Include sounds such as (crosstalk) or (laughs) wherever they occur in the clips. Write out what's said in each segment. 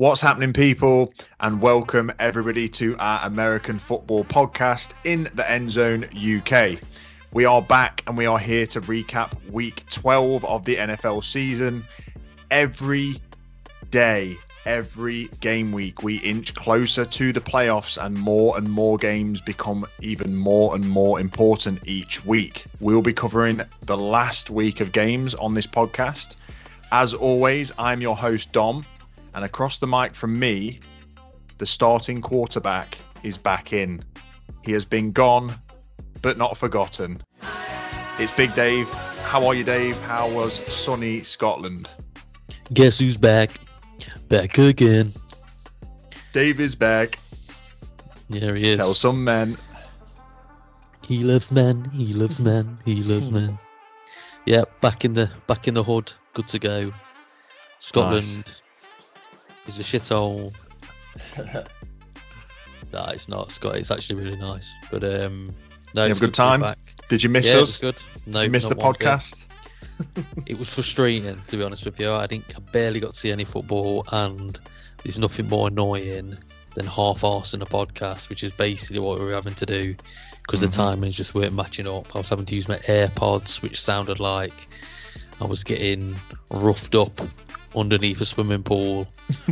What's happening, people? And welcome everybody to our American football podcast in the End Zone UK. We are back and we are here to recap week 12 of the NFL season. Every day, every game week, we inch closer to the playoffs, and more and more games become even more and more important each week. We'll be covering the last week of games on this podcast. As always, I'm your host, Dom. And across the mic from me, the starting quarterback is back in. He has been gone, but not forgotten. It's Big Dave. How are you, Dave? How was sunny Scotland? Guess who's back? Back again. Dave is back. There he is. Tell some men. He loves men. He loves men. He loves hmm. men. Yeah, back in the back in the hood. Good to go. Scotland Nice. Is a shithole. (laughs) nah, it's not. Scott, it's actually really nice. But um, no, You have a good good to be time? Did you miss yeah, it was us? good. No, Did you miss the not one bit. podcast? It was frustrating, to be honest with you. I didn't, I barely got to see any football, and there's nothing more annoying than half-arsing a podcast, which is basically what we were having to do because Mhm. the timings just weren't matching up. I was having to use my AirPods, which sounded like I was getting roughed up underneath a swimming pool,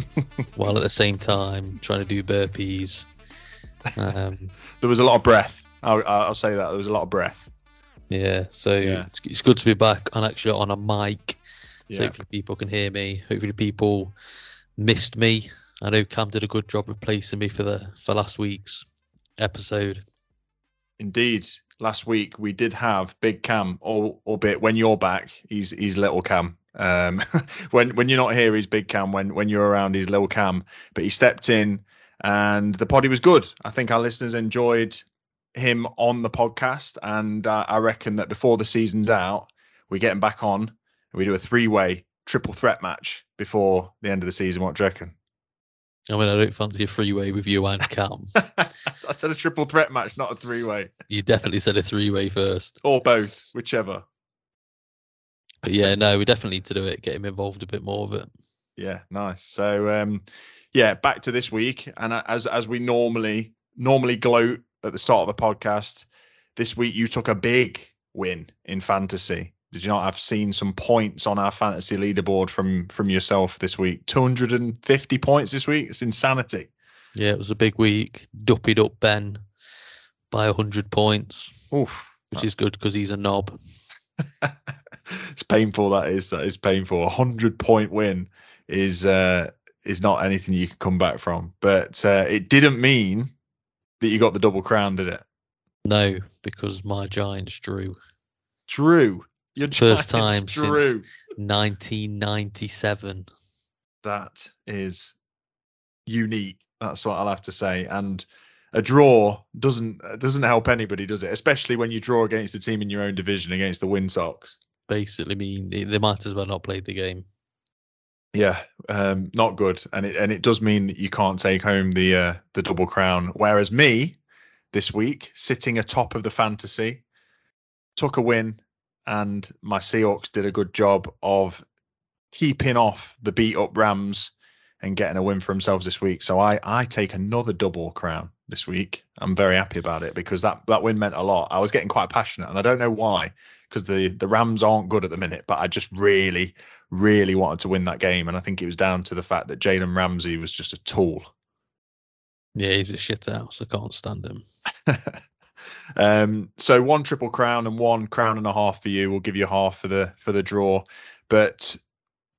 (laughs) while at the same time trying to do burpees. Um, (laughs) There was a lot of breath. I'll, I'll say that. There was a lot of breath. yeah, so Yeah. It's, it's good to be back and actually on a mic. So Yeah. hopefully people can hear me. Hopefully people missed me. I know Cam did a good job replacing me for the for last week's episode. Indeed. Last week we did have Big Cam, al- albeit when you're back, he's he's little Cam. Um, (laughs) when when you're not here, he's Big Cam. When when you're around, he's little Cam. But he stepped in, and the poddy was good. I think our listeners enjoyed him on the podcast, and uh, I reckon that before the season's out, we get him back on, and we do a three-way triple threat match before the end of the season. What do you reckon? I mean, I don't fancy a three-way with you and Cam. (laughs) I said a triple threat match, not a three-way, you definitely said a three way first. or both, whichever. But yeah, no, we definitely need to do it. Get him involved a bit more of it. Yeah, nice. So um yeah, back to this week and as as we normally normally gloat at the start of a podcast, this week you took a big win in fantasy. Did you not have seen some points on our fantasy leaderboard from from yourself this week? 250 points this week. It's insanity. Yeah, it was a big week. Duppied up Ben by hundred points, Oof. which is good because he's a knob. (laughs) it's painful that is that is painful. A hundred point win is uh is not anything you can come back from. But uh, it didn't mean that you got the double crown, did it? No, because my Giants drew. Drew. Your First time since- 1997. That is unique. That's what I'll have to say. And a draw doesn't doesn't help anybody, does it? Especially when you draw against a team in your own division against the Win Sox. Basically, mean they might as well not played the game. Yeah, um, not good, and it and it does mean that you can't take home the uh, the double crown. Whereas me, this week, sitting atop of the fantasy, took a win, and my Seahawks did a good job of keeping off the beat up Rams and getting a win for themselves this week. So I I take another double crown this week. I'm very happy about it because that that win meant a lot. I was getting quite passionate, and I don't know why, because the the Rams aren't good at the minute, but I just really really wanted to win that game, and I think it was down to the fact that Jalen Ramsey was just a tool. Yeah, he's a shit house. I can't stand him. (laughs) um, so one triple crown and one crown and a half for you. We'll give you half for the for the draw. But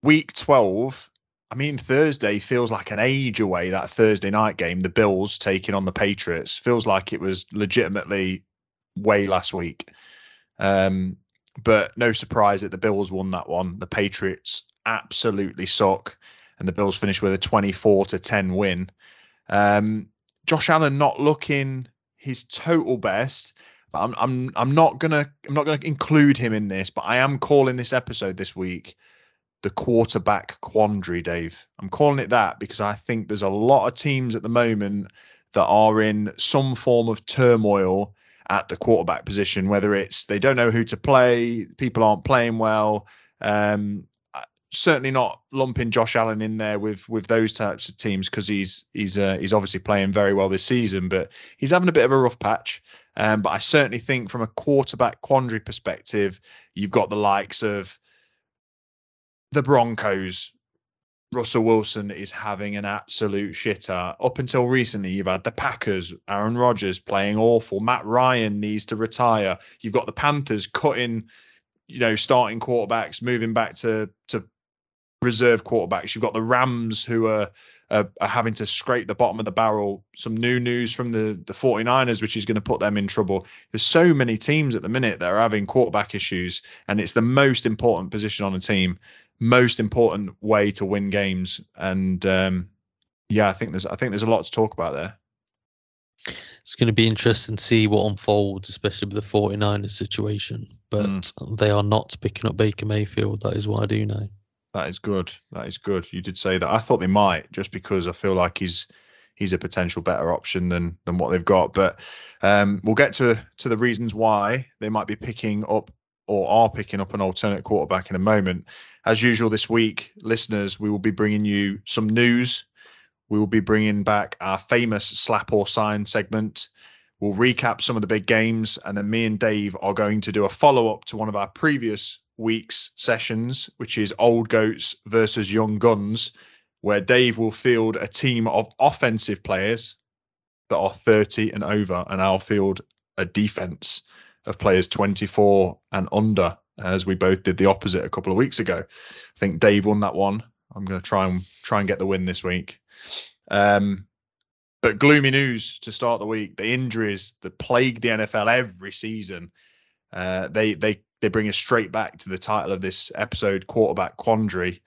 week twelve, I mean Thursday feels like an age away. That Thursday night game, the Bills taking on the Patriots, feels like it was legitimately way last week. Um, but no surprise that the Bills won that one. The Patriots absolutely suck, and the Bills finished with a twenty-four to ten win. Um, Josh Allen not looking his total best. But I'm I'm I'm not gonna I'm not gonna include him in this, but I am calling this episode this week the quarterback quandary, Dave. I'm calling it that because I think there's a lot of teams at the moment that are in some form of turmoil at the quarterback position, whether it's they don't know who to play, people aren't playing well. Um, certainly not lumping Josh Allen in there with with those types of teams because he's he's uh, he's obviously playing very well this season, but he's having a bit of a rough patch. Um, but I certainly think from a quarterback quandary perspective, you've got the likes of the Broncos. Russell Wilson is having an absolute shitter. Up until recently, you've had the Packers, Aaron Rodgers playing awful. Matt Ryan needs to retire. You've got the Panthers cutting, you know, starting quarterbacks, moving back to to reserve quarterbacks. You've got the Rams who are, are, are having to scrape the bottom of the barrel. Some new news from the the 49ers, which is going to put them in trouble. There's so many teams at the minute that are having quarterback issues, and it's the most important position on a team most important way to win games. And um, yeah, I think there's I think there's a lot to talk about there. It's going to be interesting to see what unfolds, especially with the 49ers situation. But mm. they are not picking up Baker Mayfield. That is what I do know. That is good. That is good. You did say that. I thought they might, just because I feel like he's he's a potential better option than than what they've got. But um, we'll get to to the reasons why they might be picking up or are picking up an alternate quarterback in a moment. As usual, this week, listeners, we will be bringing you some news. We will be bringing back our famous slap or sign segment. We'll recap some of the big games, and then me and Dave are going to do a follow up to one of our previous week's sessions, which is Old Goats versus Young Guns, where Dave will field a team of offensive players that are 30 and over, and I'll field a defense of players 24 and under, as we both did the opposite a couple of weeks ago. I think Dave won that one. I'm going to try and try and get the win this week. Um, but gloomy news to start the week: the injuries that plague the NFL every season. Uh, they they they bring us straight back to the title of this episode, quarterback quandary,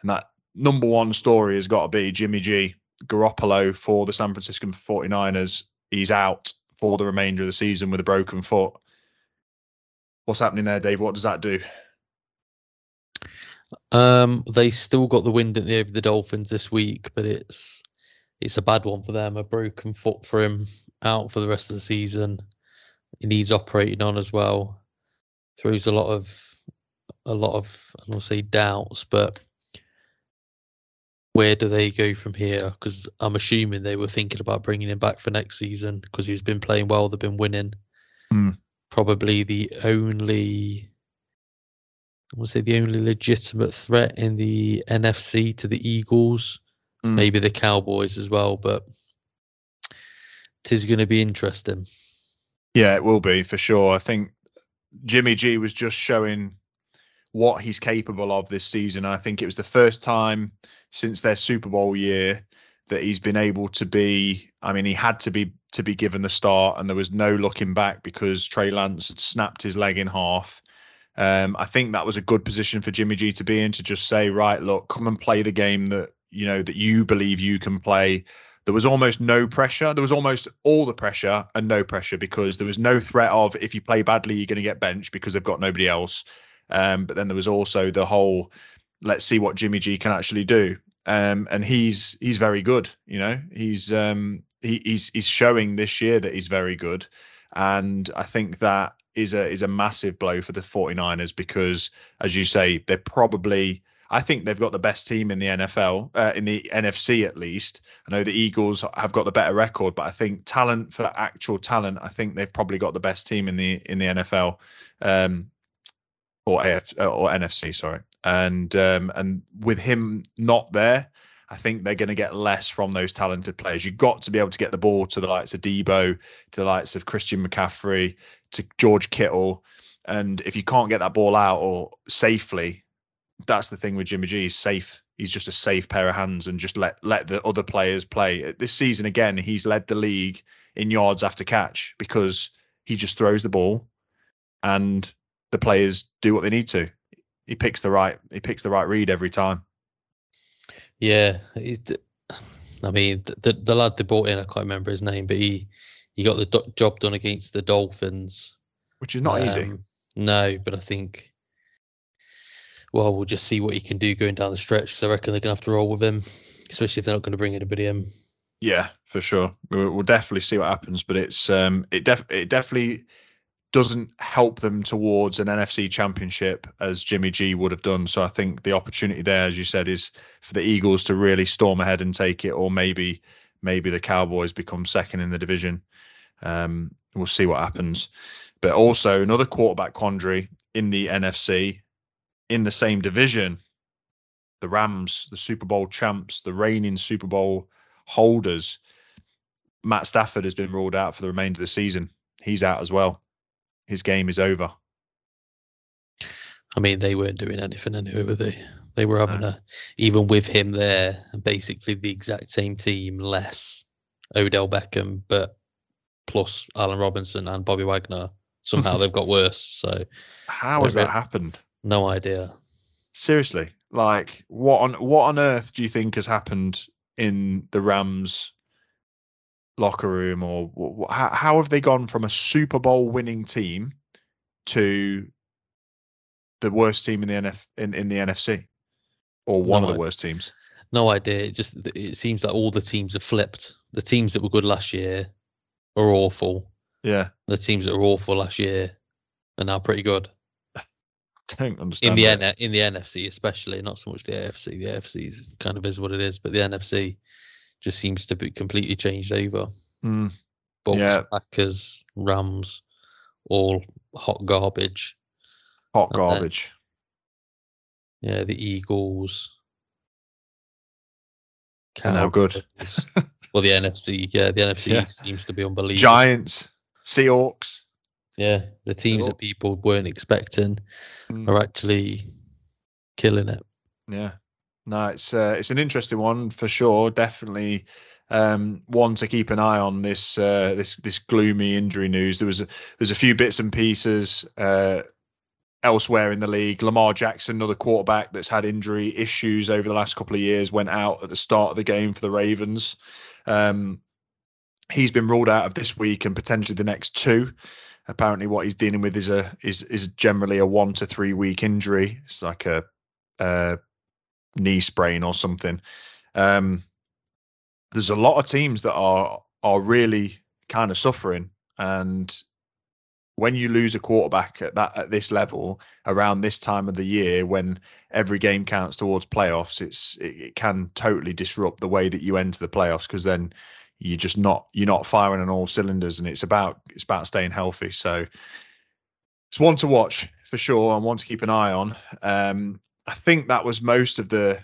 and that number one story has got to be Jimmy G. Garoppolo for the San Francisco 49ers. He's out for the remainder of the season with a broken foot what's happening there, Dave? What does that do? Um, they still got the wind at the over the Dolphins this week, but it's it's a bad one for them. A broken foot for him, out for the rest of the season. He needs operating on as well. Throws a lot of a lot of I don't want to say doubts, but where do they go from here? Because I'm assuming they were thinking about bringing him back for next season because he's been playing well. They've been winning. Mm probably the only I would say the only legitimate threat in the NFC to the Eagles, mm. maybe the Cowboys as well, but it is going to be interesting. Yeah, it will be for sure. I think Jimmy G was just showing what he's capable of this season. I think it was the first time since their Super Bowl year that he's been able to be. I mean, he had to be to be given the start, and there was no looking back because Trey Lance had snapped his leg in half. Um, I think that was a good position for Jimmy G to be in to just say, right, look, come and play the game that you know that you believe you can play. There was almost no pressure. There was almost all the pressure and no pressure because there was no threat of if you play badly, you're going to get benched because they've got nobody else. Um, but then there was also the whole, let's see what Jimmy G can actually do. Um, and he's he's very good. You know, he's um, he, he's he's showing this year that he's very good, and I think that is a is a massive blow for the 49ers because, as you say, they're probably. I think they've got the best team in the NFL, uh, in the NFC at least. I know the Eagles have got the better record, but I think talent for actual talent, I think they've probably got the best team in the in the NFL, um, or AF or NFC, sorry. And um, and with him not there, I think they're going to get less from those talented players. You've got to be able to get the ball to the likes of Debo, to the likes of Christian McCaffrey, to George Kittle. And if you can't get that ball out or safely, that's the thing with Jimmy G. He's safe. He's just a safe pair of hands and just let let the other players play. This season again, he's led the league in yards after catch because he just throws the ball and the players do what they need to. He picks the right he picks the right read every time. Yeah, it, I mean the the lad they brought in, I can't remember his name, but he he got the do- job done against the Dolphins, which is not um, easy. No, but I think well, we'll just see what he can do going down the stretch because I reckon they're gonna have to roll with him, especially if they're not going to bring anybody in. Yeah, for sure. We'll, we'll, definitely see what happens, but it's um, it def it definitely doesn't help them towards an NFC championship as Jimmy G would have done. So I think the opportunity there, as you said, is for the Eagles to really storm ahead and take it, or maybe maybe the Cowboys become second in the division. Um, we'll see what happens. But also another quarterback quandary in the NFC, in the same division, the Rams, the Super Bowl champs, the reigning Super Bowl holders. Matt Stafford has been ruled out for the remainder of the season. He's out as well his game is over. I mean, they weren't doing anything anyway, were they? They were having no. a, even with him there, basically the exact same team, less Odell Beckham, but plus Allen Robinson and Bobby Wagner. Somehow they've got worse. So, (laughs) how has that happened? No idea. Seriously, like what on what on earth do you think has happened in the Rams locker room, or how, how have they gone from a Super Bowl winning team to the worst team in the NF in, in the NFC, or one no, of the worst teams? No idea. It just it seems like all the teams have flipped. The teams that were good last year are awful. Yeah. The teams that were awful last year are now pretty good. (laughs) don't understand. In the N- in the NFC, especially, not so much the AFC. The AFC is kind of is what it is, but the NFC just seems to be completely changed over. Mm. Bucks, yeah. Packers, Rams, all hot garbage. Hot and garbage. Then, yeah, the Eagles. Now good. well, the NFC, yeah, the NFC yeah. seems to be unbelievable. Giants, Seahawks. Yeah, the teams that people weren't expecting mm. are actually killing it. Yeah, no, it's uh, it's an interesting one for sure. Definitely um, one to keep an eye on this uh, this this gloomy injury news. There was a, there's a few bits and pieces uh, elsewhere in the league. Lamar Jackson, another quarterback that's had injury issues over the last couple of years, went out at the start of the game for the Ravens. Um, he's been ruled out of this week and potentially the next two. Apparently, what he's dealing with is a is is generally a one to three week injury. It's like a, a knee sprain or something. Um, there's a lot of teams that are are really kind of suffering, and when you lose a quarterback at that at this level around this time of the year, when every game counts towards playoffs, it's it, it can totally disrupt the way that you enter the playoffs because then you're just not you're not firing on all cylinders, and it's about it's about staying healthy. So it's one to watch for sure and one to keep an eye on. Um, I think that was most of the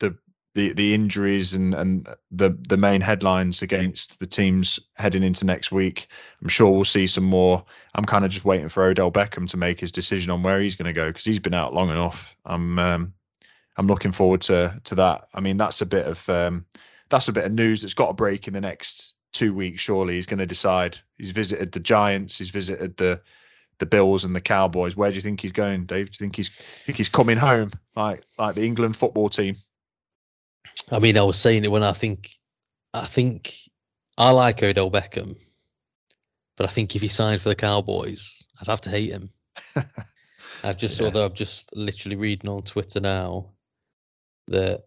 the the the injuries and and the the main headlines against the teams heading into next week. I'm sure we'll see some more. I'm kind of just waiting for Odell Beckham to make his decision on where he's going to go because he's been out long enough. I'm um, I'm looking forward to to that. I mean, that's a bit of um, that's a bit of news that's got to break in the next two weeks. Surely he's going to decide. He's visited the Giants. He's visited the the Bills and the Cowboys. Where do you think he's going, Dave? Do you think he's think he's coming home like like the England football team? I mean, I was saying it when I think I think I like Odell Beckham, but I think if he signed for the Cowboys, I'd have to hate him. (laughs) I've just yeah. saw that I'm just literally reading on Twitter now that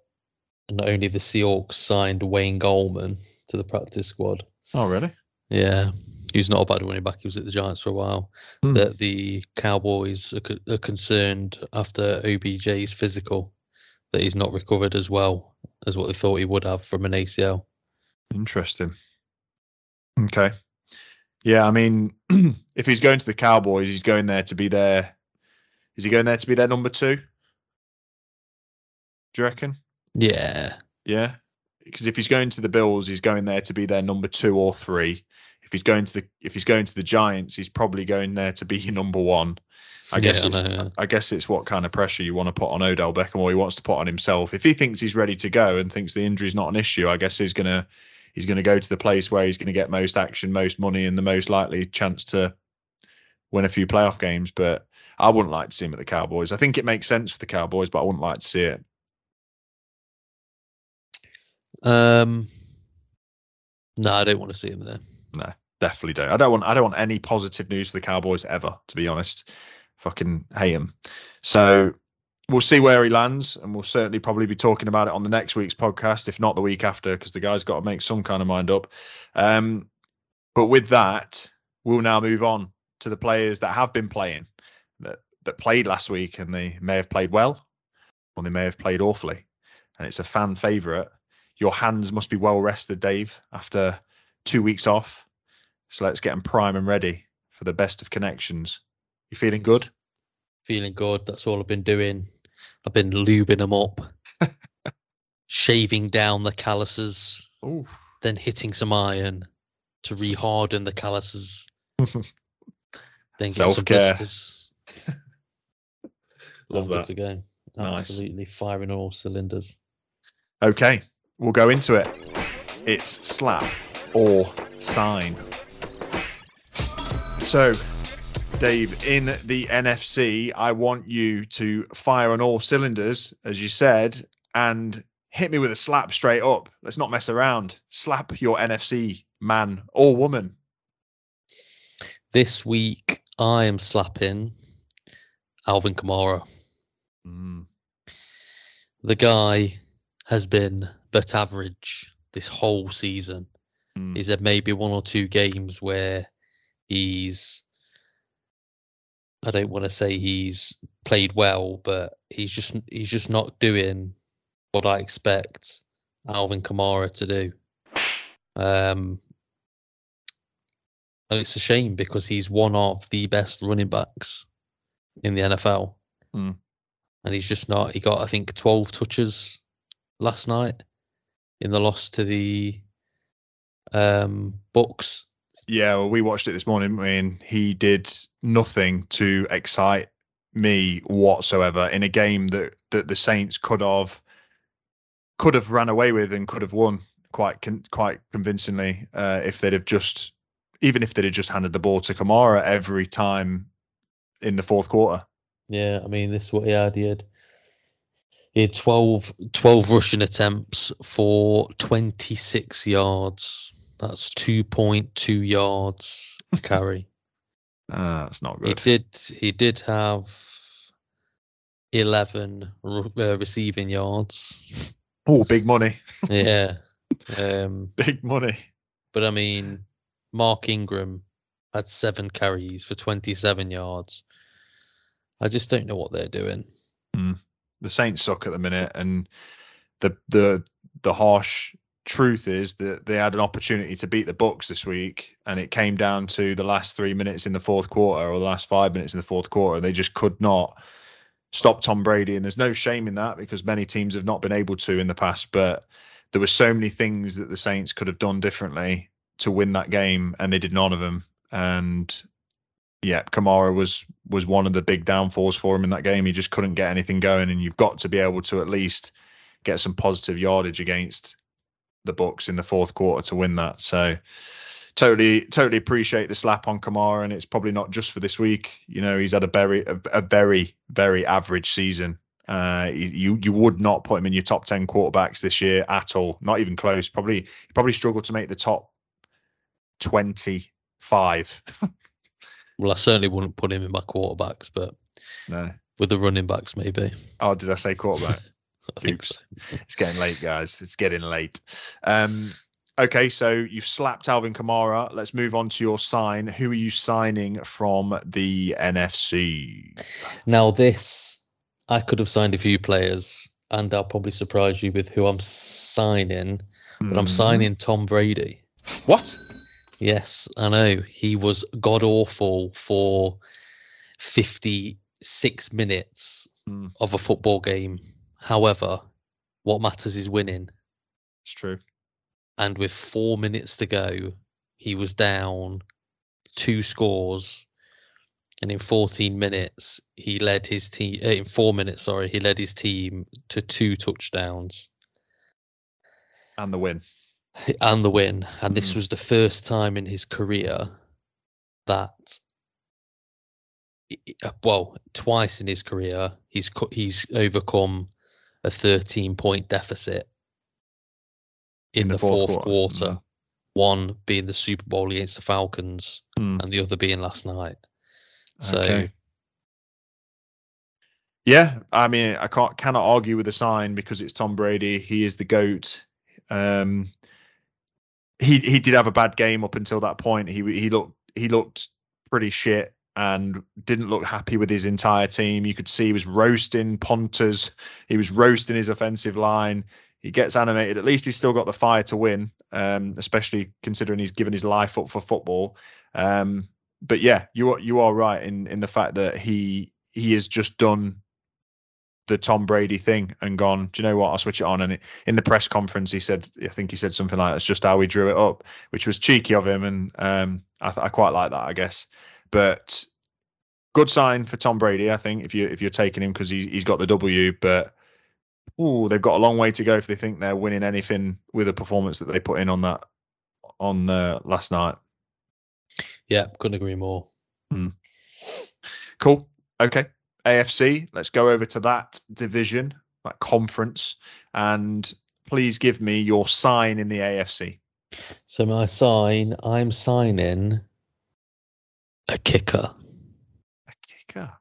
not only the Seahawks signed Wayne Gallman to the practice squad. Oh, really? Yeah, He's not a bad running back. He was at the Giants for a while. Hmm. That the Cowboys are, are, concerned after OBJ's physical that he's not recovered as well as what they thought he would have from an ACL. Interesting. Okay. Yeah, I mean, (clears throat) if he's going to the Cowboys, he's going there to be there. Is he going there to be their number two? Do you reckon? Yeah. Yeah. Because if he's going to the Bills, he's going there to be their number two or three if he's going to the if he's going to the Giants, he's probably going there to be your number one. I guess yeah, it's I, know, yeah. I guess it's what kind of pressure you want to put on Odell Beckham or he wants to put on himself. If he thinks he's ready to go and thinks the injury is not an issue, I guess he's gonna he's gonna go to the place where he's gonna get most action, most money, and the most likely chance to win a few playoff games. But I wouldn't like to see him at the Cowboys. I think it makes sense for the Cowboys, but I wouldn't like to see it. Um, no, I don't want to see him there. No, definitely don't. I don't want. I don't want any positive news for the Cowboys ever. To be honest, fucking hate him. So we'll see where he lands, and we'll certainly probably be talking about it on the next week's podcast, if not the week after, because the guy's got to make some kind of mind up. Um, but with that, we'll now move on to the players that have been playing that that played last week and they may have played well or they may have played awfully. And it's a fan favourite. Your hands must be well rested, Dave, after two weeks off. So let's get them prime and ready for the best of connections. You feeling good? Feeling good. That's all I've been doing. I've been lubing them up, (laughs) shaving down the calluses, Ooh. then hitting some iron to reharden the calluses. (laughs) then get some blisters. (laughs) Love good that. to go. Nice. Absolutely firing all cylinders. Okay, we'll go into it. It's slap or sign. So, Dave, in the NFC, I want you to fire on all cylinders, as you said, and hit me with a slap straight up. Let's not mess around. Slap your NFC man or woman. This week, I am slapping Alvin Kamara. Mm, The guy has been but average this whole season. mm, He's had maybe one or two games where he's I don't want to say he's played well, but he's just he's just not doing what I expect Alvin Kamara to do. Um and it's a shame because he's one of the best running backs in the NFL. Hmm. And he's just not he got I think 12 touches last night in the loss to the um Bucks. Yeah, well, we watched it this morning, and he did nothing to excite me whatsoever in a game that that the Saints could have could have ran away with and could have won quite con- quite convincingly uh, if they'd have just even if they'd have just handed the ball to Kamara every time in the fourth quarter. Yeah, I mean, this is what he had. He had, he had 12, 12 rushing attempts for 26 yards. That's 2.2 yards (laughs) a carry. Uh, that's not good. he did he did have 11 ru- uh, receiving yards. Oh, big money, (laughs) yeah. Um, (laughs) big money. but I mean, Mark Ingram had seven carries for 27 yards. I just don't know what they're doing. The Saints suck at the minute, and the the the harsh truth is that they had an opportunity to beat the Bucks this week, and it came down to the last three minutes in the fourth quarter or the last five minutes in the fourth quarter. They just could not stop Tom Brady, and there's no shame in that because many teams have not been able to in the past. But there were so many things that the Saints could have done differently to win that game, and they did none of them. And yeah, Kamara was was one of the big downfalls for him in that game. He just couldn't get anything going, and you've got to be able to at least get some positive yardage against the Bucks in the fourth quarter to win that. So totally, totally appreciate the slap on Kamara, and it's probably not just for this week. You know, he's had a very, a, a very, very average season. Uh, you you would not put him in your top ten quarterbacks this year at all, not even close. Probably probably struggled to make the top twenty five. (laughs) Well, I certainly wouldn't put him in my quarterbacks, but no. with the running backs, maybe. Oh, did I say quarterback? (laughs) I Oops. so. it's getting late, guys. It's getting late. Um, okay, so you've slapped Alvin Kamara. Let's move on to your sign. Who are you signing from the NFC? Now, this, I could have signed a few players, and I'll probably surprise you with who I'm signing, but I'm Mhm. signing Tom Brady. What? Yes, I know. He was god awful for 56 minutes Hmm. of a football game. However, what matters is winning. It's true. And with four minutes to go, he was down two scores. And in 14 minutes, he led his team. Uh, in four minutes, sorry, he led his team to two touchdowns And the win. And the win. And this Mm. was the first time in his career that, uh, well, twice in his career, he's he's overcome a 13 point deficit in, the, fourth, quarter. Mm. One being the Super Bowl against the Falcons, Mm. and the other being last night. So Okay. Yeah, I mean, I can't cannot argue with the sign because it's Tom Brady. He is the goat. Um, he he did have a bad game up until that point. He he looked he looked pretty shit and didn't look happy with his entire team. You could see he was roasting punters, he was roasting his offensive line. He gets animated. At least he's still got the fire to win, um, especially considering he's given his life up for football. Um, but yeah, you are you are right in in the fact that he he has just done the Tom Brady thing and gone, do you know what? I'll switch it on. And it, in the press conference, he said, I think he said something like, that's just how we drew it up, which was cheeky of him. And um, I, I quite like that, I guess. But good sign for Tom Brady, I think, if you if you're taking him because he, he's got the W. But oh, they've got a long way to go if they think they're winning anything with a performance that they put in on that on uh, last night. Yeah, couldn't agree more. Hmm. Cool. Okay. AFC. Let's go over to that division, that conference, and please give me your sign in the AFC. So my sign, I'm signing a kicker. A kicker.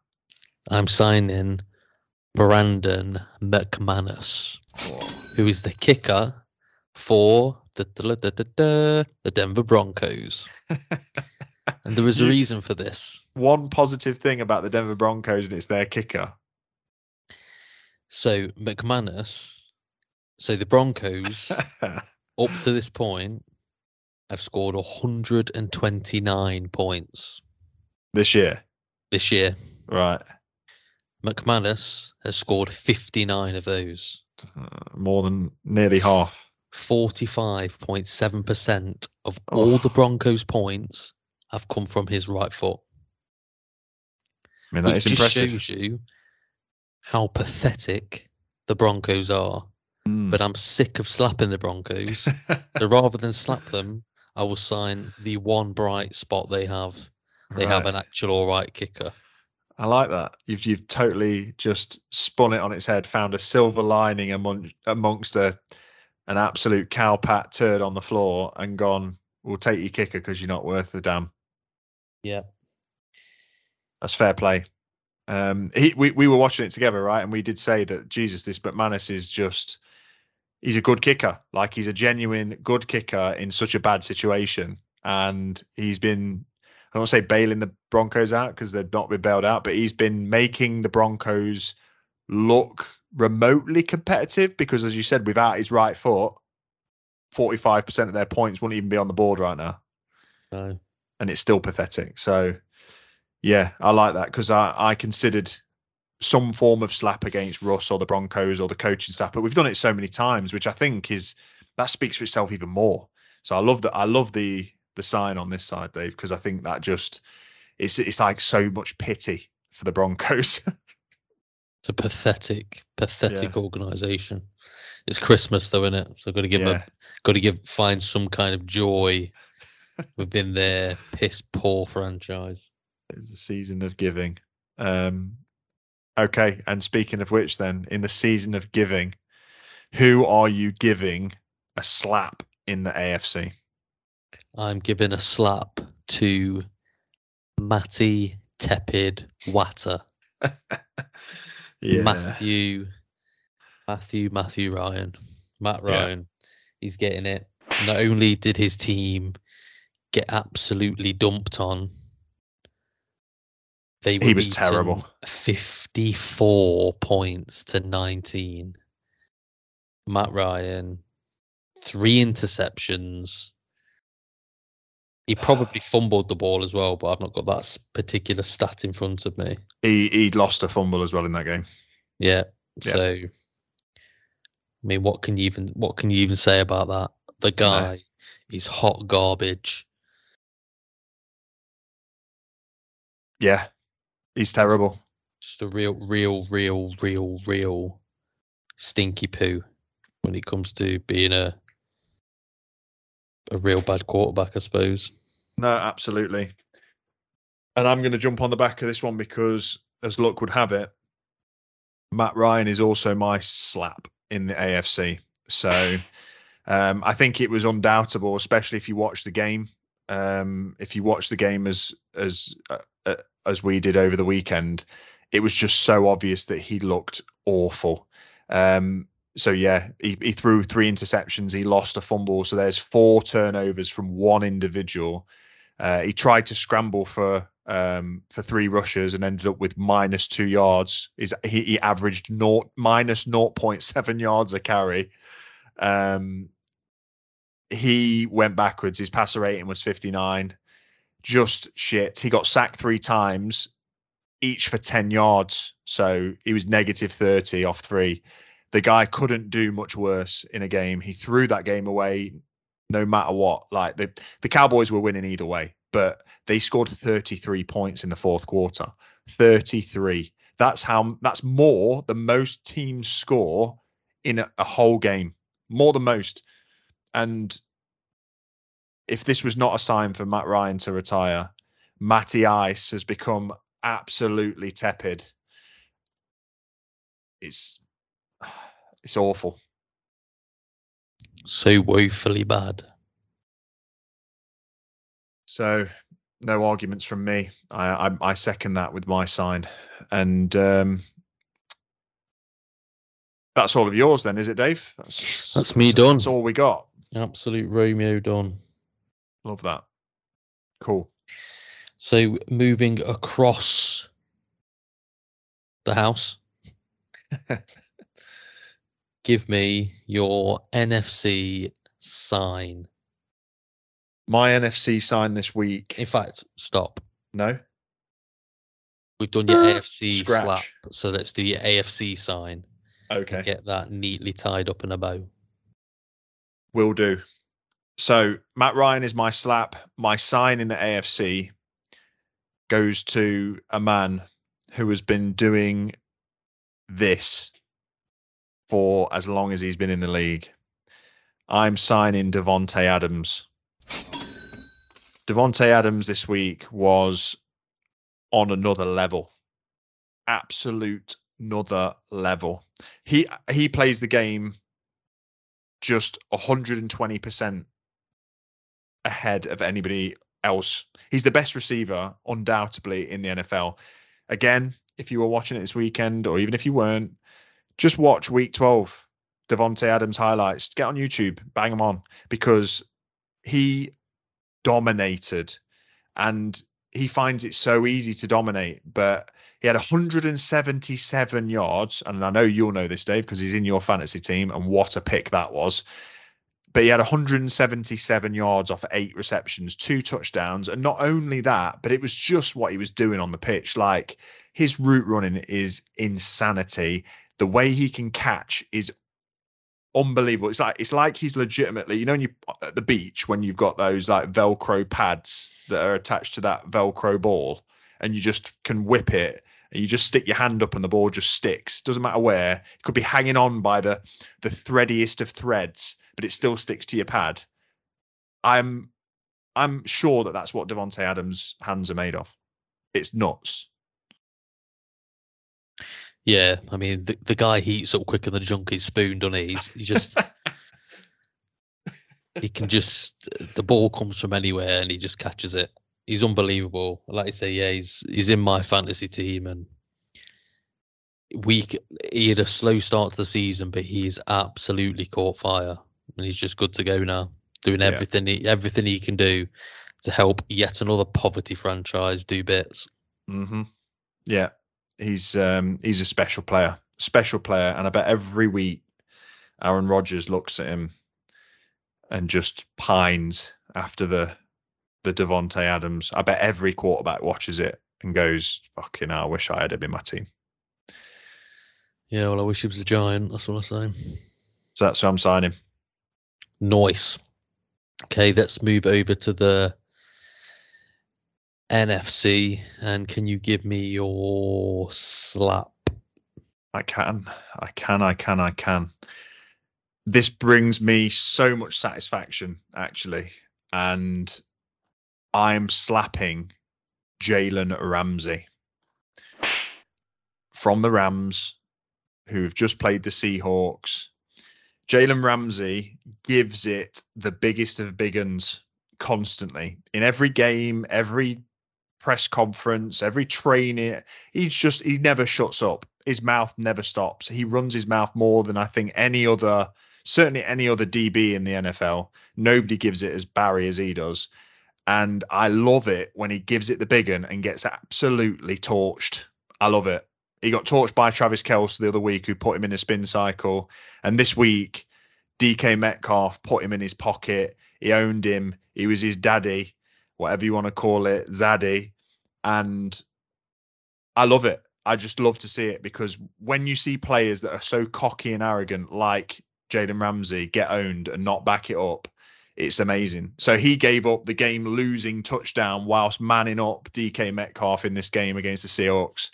I'm signing Brandon McManus, who is the kicker for the, the, the, the Denver Broncos. (laughs) and there is a reason for this. One positive thing about the Denver Broncos, and it's their kicker. So McManus, so the Broncos, (laughs) up to this point, have scored 129 points this year. This year, right? McManus has scored 59 of those. Uh, more than nearly half. 45.7% of all the Broncos' points have come from his right foot. I mean, that which is just impressive. shows you how pathetic the Broncos are. Mm. But I'm sick of slapping the Broncos. (laughs) so rather than slap them, I will sign the one bright spot they have. They have an actual all right kicker. I like that. You've you've totally just spun it on its head, found a silver lining among, amongst a an absolute cowpat turd on the floor, and gone. We'll take your kicker because you're not worth the damn. Yeah. That's fair play. Um, he, we we were watching it together, right? And we did say that Jesus, this but McManus is just he's a good kicker. Like he's a genuine good kicker in such a bad situation, and he's been I don't want to say bailing the Broncos out because they've not been bailed out, but he's been making the Broncos look remotely competitive because, as you said, without his right foot, 45% of their points wouldn't even be on the board right now. No. And it's still pathetic. So, yeah, I like that because I, I considered some form of slap against Russ or the Broncos or the coaching staff, but we've done it so many times, which I think is that speaks for itself even more. So I love that. I love the the sign on this side, Dave, because I think that just it's it's like so much pity for the Broncos. (laughs) It's a pathetic, pathetic organization. It's Christmas though, isn't it? So I've got to give Yeah. them, got to give, find some kind of joy within their piss poor franchise. it's the season of giving. Um, okay, and speaking of which, then in the season of giving, who are you giving a slap in the AFC? I'm giving a slap to Matty Tepid Watter. (laughs) Yeah, Matthew, Matthew, Matthew Ryan, Matt Yeah. Ryan. He's getting it. Not only did his team get absolutely dumped on, they were He was terrible. 54 points to 19. Matt Ryan, three interceptions. He probably (sighs) fumbled the ball as well, but I've not got that particular stat in front of me. he he lost a fumble as well in that game. Yeah. Yeah. So, I mean, what can you even what can you even say about that? The guy is hot garbage. Yeah, he's terrible. Just a real, real, real, real, real stinky poo when it comes to being a a real bad quarterback, I suppose. No, absolutely. And I'm going to jump on the back of this one because, as luck would have it, Matt Ryan is also my slap in the AFC. So um, I think it was undoubtable, especially if you watch the game. Um, if you watch the game as as uh, as we did over the weekend, it was just so obvious that he looked awful. Um, so yeah, he, he threw three interceptions. He lost a fumble. So there's four turnovers from one individual. Uh, he tried to scramble for um, for three rushes and ended up with minus two yards. Is he, he averaged naught minus 0.7 yards a carry. Um, he went backwards. His passer rating was 59. Just shit. He got sacked three times, each for 10 yards. So he was negative 30 off three. The guy couldn't do much worse in a game. He threw that game away no matter what. Like the, the Cowboys were winning either way, but they scored 33 points in the fourth quarter. 33. That's how that's more than most teams score in a, a whole game. More than most. And if this was not a sign for Matt Ryan to retire, Matty Ice has become absolutely tepid. It's (sighs) it's awful. So woefully bad. So no arguments from me. I I, I second that with my sign, and um, that's all of yours. Then is it, Dave? That's, that's me done. That's all we got. Absolute Romeo done. Love that. Cool. So moving across the house, (laughs) give me your NFC sign. My NFC sign this week. In fact, stop. No. We've done your uh, AFC Scratch. slap, so let's do your AFC sign. Okay. Get that neatly tied up in a bow. Will do. So Matt Ryan is my slap. My sign in the AFC goes to a man who has been doing this for as long as he's been in the league. I'm signing Davante Adams. Davante Adams this week was on another level. Absolute another level. He he plays the game just 120% ahead of anybody else. He's the best receiver, undoubtedly, in the NFL. Again, if you were watching it this weekend, or even if you weren't, just watch week 12, Davante Adams highlights. Get on YouTube, bang them on, because he dominated and he finds it so easy to dominate. But he had 177 yards. And I know you'll know this, Dave, because he's in your fantasy team. And what a pick that was but he had 177 yards off eight receptions, two touchdowns, and not only that, but it was just what he was doing on the pitch. Like his route running is insanity. The way he can catch is unbelievable. It's like it's like he's legitimately, you know, when you at the beach when you've got those like Velcro pads that are attached to that Velcro ball, and you just can whip it and you just stick your hand up and the ball just sticks. Doesn't matter where. It could be hanging on by the the threadiest of threads but it still sticks to your pad. I'm I'm sure that that's what Davante Adams' hands are made of. It's nuts. Yeah, I mean the, the guy heats up quicker than a junkie spoon, doesn't he? He's, he just he can just the ball comes from anywhere and he just catches it. He's unbelievable. Like I say, yeah, he's he's in my fantasy team and week he had a slow start to the season, but he's absolutely caught fire and he's just good to go now, doing everything yeah. he, everything he can do to help yet another poverty franchise do bits. Mm-hmm. Yeah, he's um, he's a special player, special player, and I bet every week Aaron Rodgers looks at him and just pines after the the Davante Adams. I bet every quarterback watches it and goes, "Fucking hell, I wish I had him in my team." Yeah, well, I wish he was a giant. That's what I'm saying. So that's who I'm signing. Nice. Okay, let's move over to the NFC. And can you give me your slap? I can. I can. I can. I can. This brings me so much satisfaction, actually. And I'm slapping Jalen Ramsey from the Rams, who've just played the Seahawks Jalen Ramsey gives it the biggest of big uns constantly in every game, every press conference, every training. He's just he never shuts up. His mouth never stops. He runs his mouth more than I think any other, certainly any other DB in the NFL. Nobody gives it as Barry as he does. And I love it when he gives it the big one and gets absolutely torched. I love it. He got torched by Travis Kelce the other week, who put him in a spin cycle. And this week, DK Metcalf put him in his pocket. He owned him. He was his daddy, whatever you want to call it, Zaddy. And I love it. I just love to see it because when you see players that are so cocky and arrogant, like Jalen Ramsey, get owned and not back it up, it's amazing. So he gave up the game losing touchdown whilst manning up DK Metcalf in this game against the Seahawks.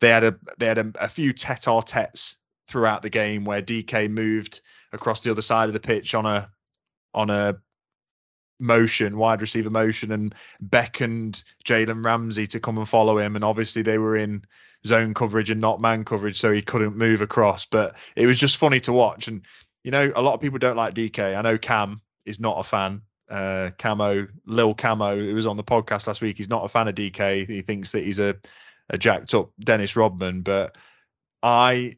They had a they had a, a few tete-a-tetes throughout the game where DK moved across the other side of the pitch on a on a motion, wide receiver motion, and beckoned Jalen Ramsey to come and follow him. And obviously they were in zone coverage and not man coverage, so he couldn't move across. But it was just funny to watch. And you know, a lot of people don't like DK. I know Cam is not a fan. Uh, Camo, Lil Camo, who was on the podcast last week, he's not a fan of DK. He thinks that he's a, a jacked up Dennis Rodman. But I,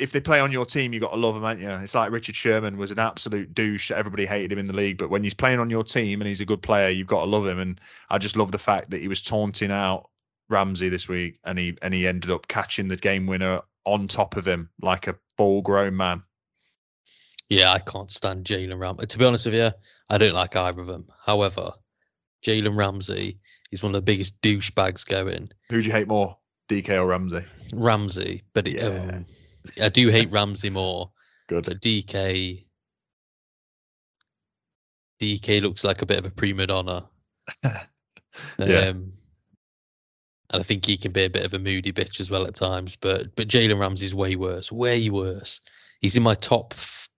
if they play on your team, you got to love them, aren't you? It's like Richard Sherman was an absolute douche. Everybody hated him in the league, but when he's playing on your team and he's a good player, you've got to love him. And I just love the fact that he was taunting out Ramsey this week, and he and he ended up catching the game winner on top of him like a full grown man. Yeah, I can't stand Jalen Ramsey. To be honest with you, I don't like either of them. However, Jalen Ramsey is one of the biggest douchebags going. Who do you hate more, DK or Ramsey? Ramsey, but it, Yeah. um, I do hate Ramsey more. Good. But DK, DK looks like a bit of a prima donna. (laughs) Yeah. Um, and I think he can be a bit of a moody bitch as well at times. But but Jalen Ramsey's way worse, way worse. He's in my top f-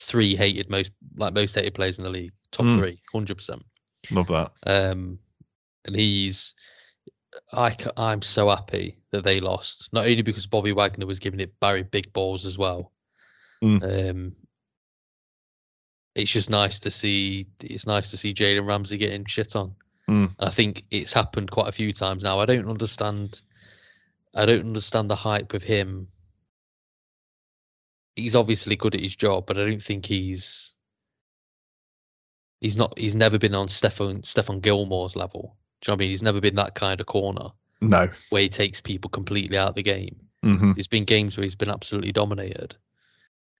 three hated most like most hated players in the league. Top Mm. three, hundred percent. Love that. Um, and he's I I'm so happy that they lost. Not only because Bobby Wagner was giving it Barry big balls as well. Mm. Um, it's just nice to see. It's nice to see Jalen Ramsey getting shit on. Mm. And I think it's happened quite a few times now. I don't understand. I don't understand the hype of him. He's obviously good at his job, but I don't think he's. He's not. He's never been on Stephon Stephon Gilmore's level. Do you know what I mean? He's never been that kind of corner No. where he takes people completely out of the game. hmm There's been games where he's been absolutely dominated.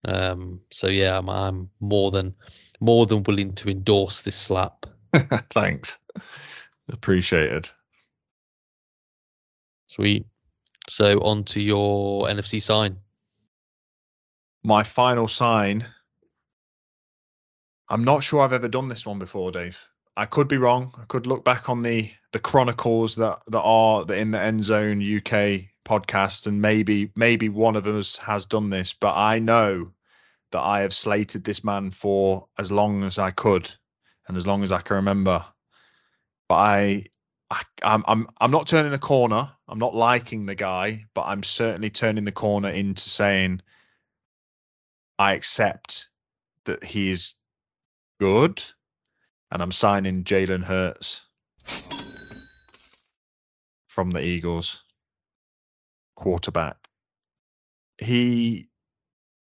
Um, so yeah, I'm, I'm more than more than willing to endorse this slap. (laughs) Thanks. Appreciated. Sweet. So on to your NFC sign. My final sign. I'm not sure I've ever done this one before, Dave. I could be wrong. I could look back on the the chronicles that that are the in the end zone UK podcast, and maybe maybe one of us has done this. But I know that I have slated this man for as long as I could, and as long as I can remember. But I, I I'm I'm I'm not turning a corner. I'm not liking the guy, but I'm certainly turning the corner into saying I accept that he is good, and I'm signing Jalen Hurts from the Eagles, quarterback. He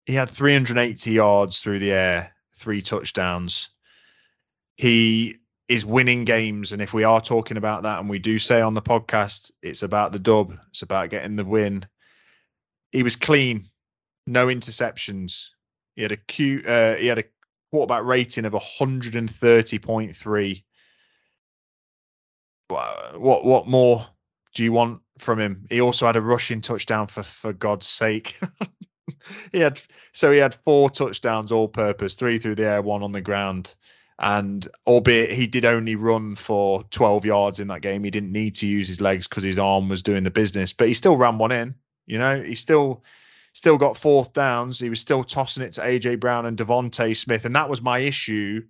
he had 380 yards through the air, three touchdowns. He is winning games, and if we are talking about that, and we do say on the podcast, it's about the dub, it's about getting the win. He was clean, no interceptions. He had a Q, uh, he had a quarterback rating of 130.3. Wha- What what more do you want from him? He also had a rushing touchdown for for God's sake. (laughs) he had so he had four touchdowns all purpose, three through the air, one on the ground. And albeit he did only run for 12 yards in that game, he didn't need to use his legs because his arm was doing the business, but he still ran one in. You know, he still still got fourth downs. He was still tossing it to AJ Brown and DeVonta Smith, and that was my issue.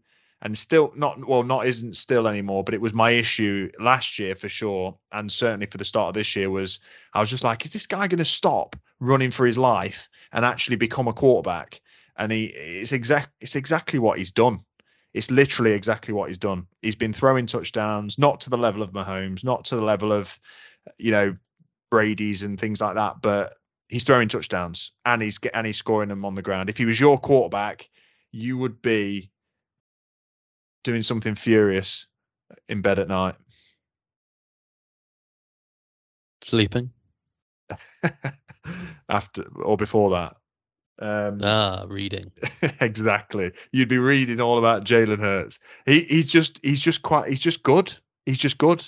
And still not well, not isn't still anymore, but it was my issue last year for sure, and certainly for the start of this year was I was just like, is this guy going to stop running for his life and actually become a quarterback? And he it's exact it's exactly what he's done. It's literally exactly what he's done. He's been throwing touchdowns, not to the level of Mahomes, not to the level of, you know, Brady's and things like that, but he's throwing touchdowns and he's get and he's scoring them on the ground. If he was your quarterback, you would be doing something furious in bed at night? Sleeping. (laughs) After or before that? Um, Ah, reading. (laughs) exactly. You'd be reading all about Jalen Hurts. He he's just he's just quite he's just good. He's just good.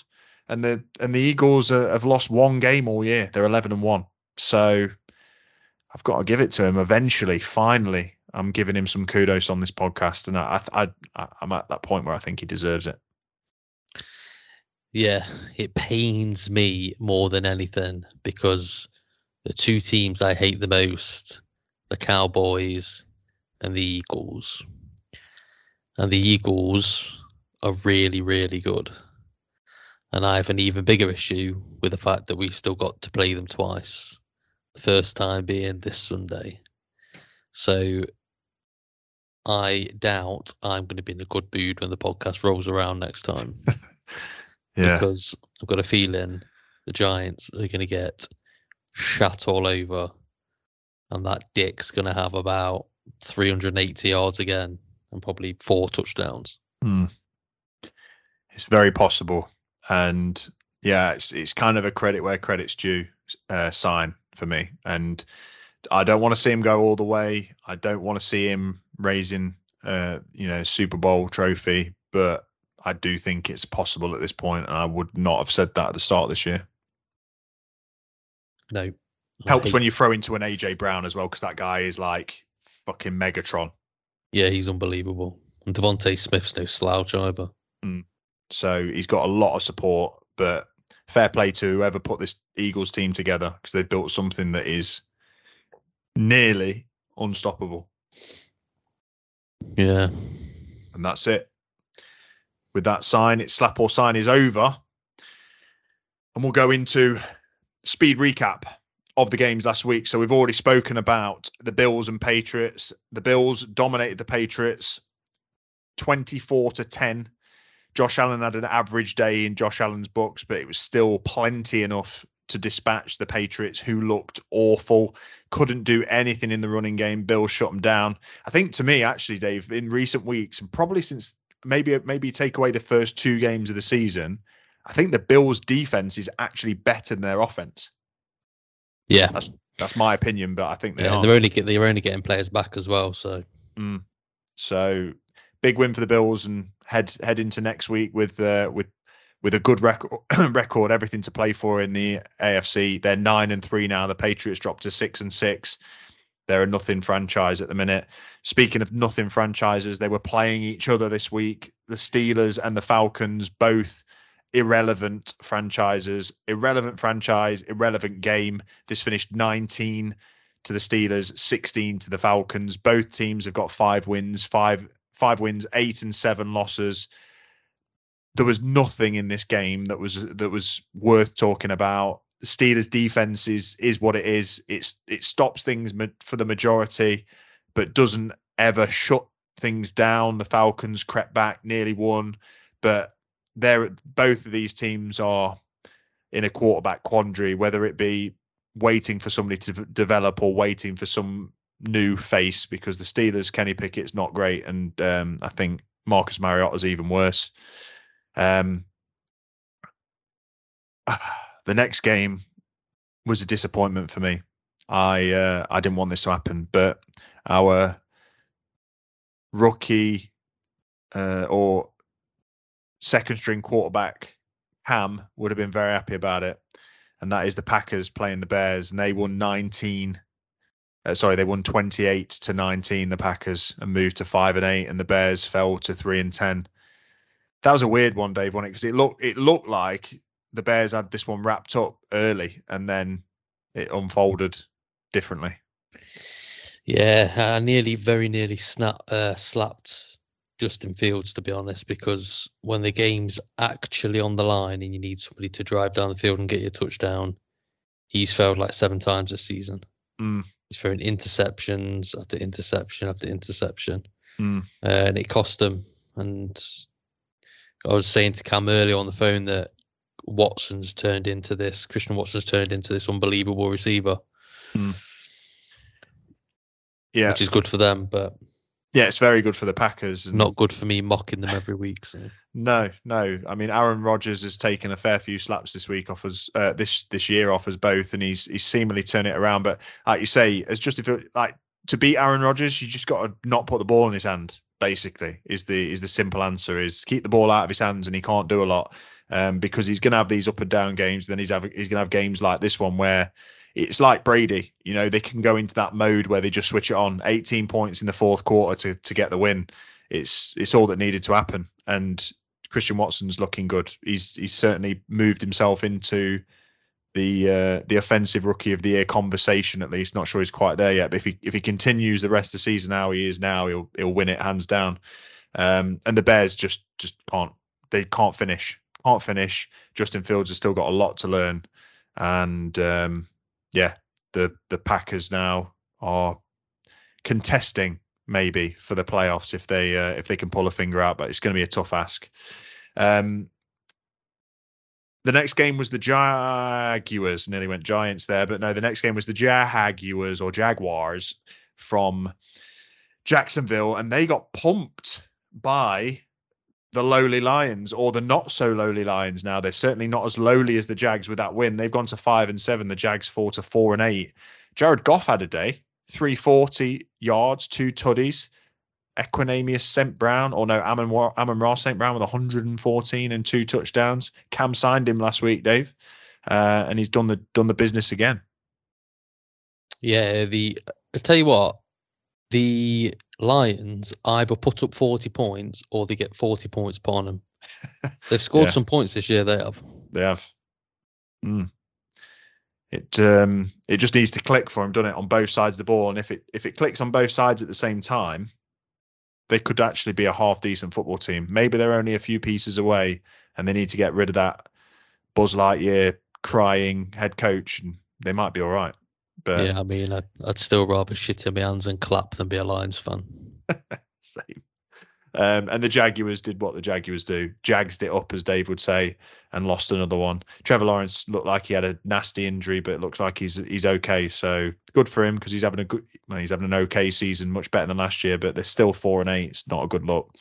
And the and the Eagles have lost one game all year. They're eleven and one. So I've got to give it to him. Eventually, finally, I'm giving him some kudos on this podcast, and I, I, I I'm at that point where I think he deserves it. Yeah, it pains me more than anything because the two teams I hate the most, the Cowboys and the Eagles. And the Eagles are really, really good. And I have an even bigger issue with the fact that we've still got to play them twice. The first time being this Sunday. So I doubt I'm going to be in a good mood when the podcast rolls around next time (laughs) Yeah, because I've got a feeling the Giants are going to get shat all over, and that Dick's going to have about 380 yards again and probably four touchdowns. Hmm. it's very possible, and yeah, it's it's kind of a credit where credit's due uh, sign for me, and I don't want to see him go all the way. I don't want to see him raising, uh, you know, Super Bowl trophy, but I do think it's possible at this point, and I would not have said that at the start of this year. No. Helps when you throw into an AJ Brown as well, because that guy is like fucking Megatron. Yeah, he's unbelievable. And DeVonta Smith's no slouch either. So he's got a lot of support, but fair play to whoever put this Eagles team together because they've built something that is nearly unstoppable. Yeah. And that's it. With that sign, it's slap or sign is over. And we'll go into speed recap of the games last week. So we've already spoken about the Bills and Patriots. The Bills dominated the Patriots 24 to 10. Josh Allen had an average day in Josh Allen's books, but it was still plenty enough to dispatch the Patriots, who looked awful, couldn't do anything in the running game. Bill shut them down. I think to me, actually, Dave, in recent weeks, and probably since maybe maybe take away the first two games of the season, I think the Bills' defense is actually better than their offense. Yeah. That's that's my opinion, but I think they yeah. are. They're only they're only getting players back as well. So mm. So big win for the Bills and head head into next week with uh, with with a good record (clears throat) record, everything to play for in the AFC. They're nine and three now. The Patriots dropped to six and six. They're a nothing franchise at the minute. Speaking of nothing franchises, they were playing each other this week. The Steelers and the Falcons, both irrelevant franchises, irrelevant franchise, irrelevant game. This finished 19 to the Steelers, 16 to the Falcons. Both teams have got five wins, five five wins, eight and seven losses. There was nothing in this game that was that was worth talking about. Steelers' defense is is what it is. It's it stops things for the majority, but doesn't ever shut things down. The Falcons crept back, nearly won, but they're both of these teams are in a quarterback quandary, whether it be waiting for somebody to develop or waiting for some new face because the Steelers, Kenny Pickett's not great, and um, I think Marcus Mariota's even worse. Um, (sighs) the next game was a disappointment for me. I uh, I didn't want this to happen, but our rookie uh, or second string quarterback Ham would have been very happy about it, and that is the Packers playing the Bears, and they won 19 uh, sorry, they won 28 to 19, the Packers, and moved to 5 and 8, and the Bears fell to 3 and 10. That was a weird one, Dave, wasn't it? Because it looked it looked like the Bears had this one wrapped up early and then it unfolded differently. Yeah, I nearly, very nearly snap, uh, slapped Justin Fields, to be honest, because when the game's actually on the line and you need somebody to drive down the field and get your touchdown, he's failed like seven times this season. Mm. He's throwing interceptions after interception after interception, Mm. uh, and it cost them. And I was saying to Cam earlier on the phone that Watson's turned into this, Christian Watson's turned into this unbelievable receiver, Yeah. which is good for them, but Yeah, it's very good for the Packers. and- Not good for me mocking them every week. So No, no. I mean, Aaron Rodgers has taken a fair few slaps this week off us, uh, this this year off us both, and he's he's seemingly turned it around. But like you say, as just if it, like to beat Aaron Rodgers, you just got to not put the ball in his hand. Basically, is the is the simple answer is keep the ball out of his hands, and he can't do a lot um, because he's going to have these up and down games. Then he's have he's going to have games like this one where it's like Brady. You know, they can go into that mode where they just switch it on. 18 points in the fourth quarter to to get the win. It's it's all that needed to happen, and Christian Watson's looking good. He's he's certainly moved himself into the uh, the offensive rookie of the year conversation at least. Not sure he's quite there yet, but if he if he continues the rest of the season how he is now, he'll he'll win it hands down. Um, and the Bears just just can't they can't finish can't finish. Justin Fields has still got a lot to learn, and um, yeah, the the Packers now are contesting maybe for the playoffs if they uh, if they can pull a finger out, but it's going to be a tough ask. Um, the next game was the Jaguars. Nearly went Giants there, but no, the next game was the Jaguars or Jaguars from Jacksonville, and they got pumped by the lowly Lions or the not so lowly Lions. Now they're certainly not as lowly as the Jags with that win. They've gone to five and seven. The Jags four to four and eight. Jared Goff had a day, 340 yards, two tuddies. Equanimeous St. Brown, or no, Amon, Amon Ra St. Brown with 114 and two touchdowns. Cam signed him last week, Dave, uh, and he's done the done the business again. yeah, the I tell you what, the Lions either put up 40 points or they get 40 points upon them. (laughs) They've scored Yeah. some points this year. They have. They have. Mm. It um it just needs to click for them, doesn't it, on both sides of the ball? And if it if it clicks on both sides at the same time, they could actually be a half decent football team. Maybe they're only a few pieces away, and they need to get rid of that Buzz Lightyear crying head coach, and they might be all right. But yeah, I mean, I'd, I'd still rather shit in my hands and clap than be a Lions fan. (laughs) Same. Um, and the Jaguars did what the Jaguars do, jagsed it up, as Dave would say, and lost another one. Trevor Lawrence looked like he had a nasty injury, but it looks like he's he's okay. So good for him because he's having a good, well, he's having an okay season, much better than last year. But they're still four and eight. It's not a good look.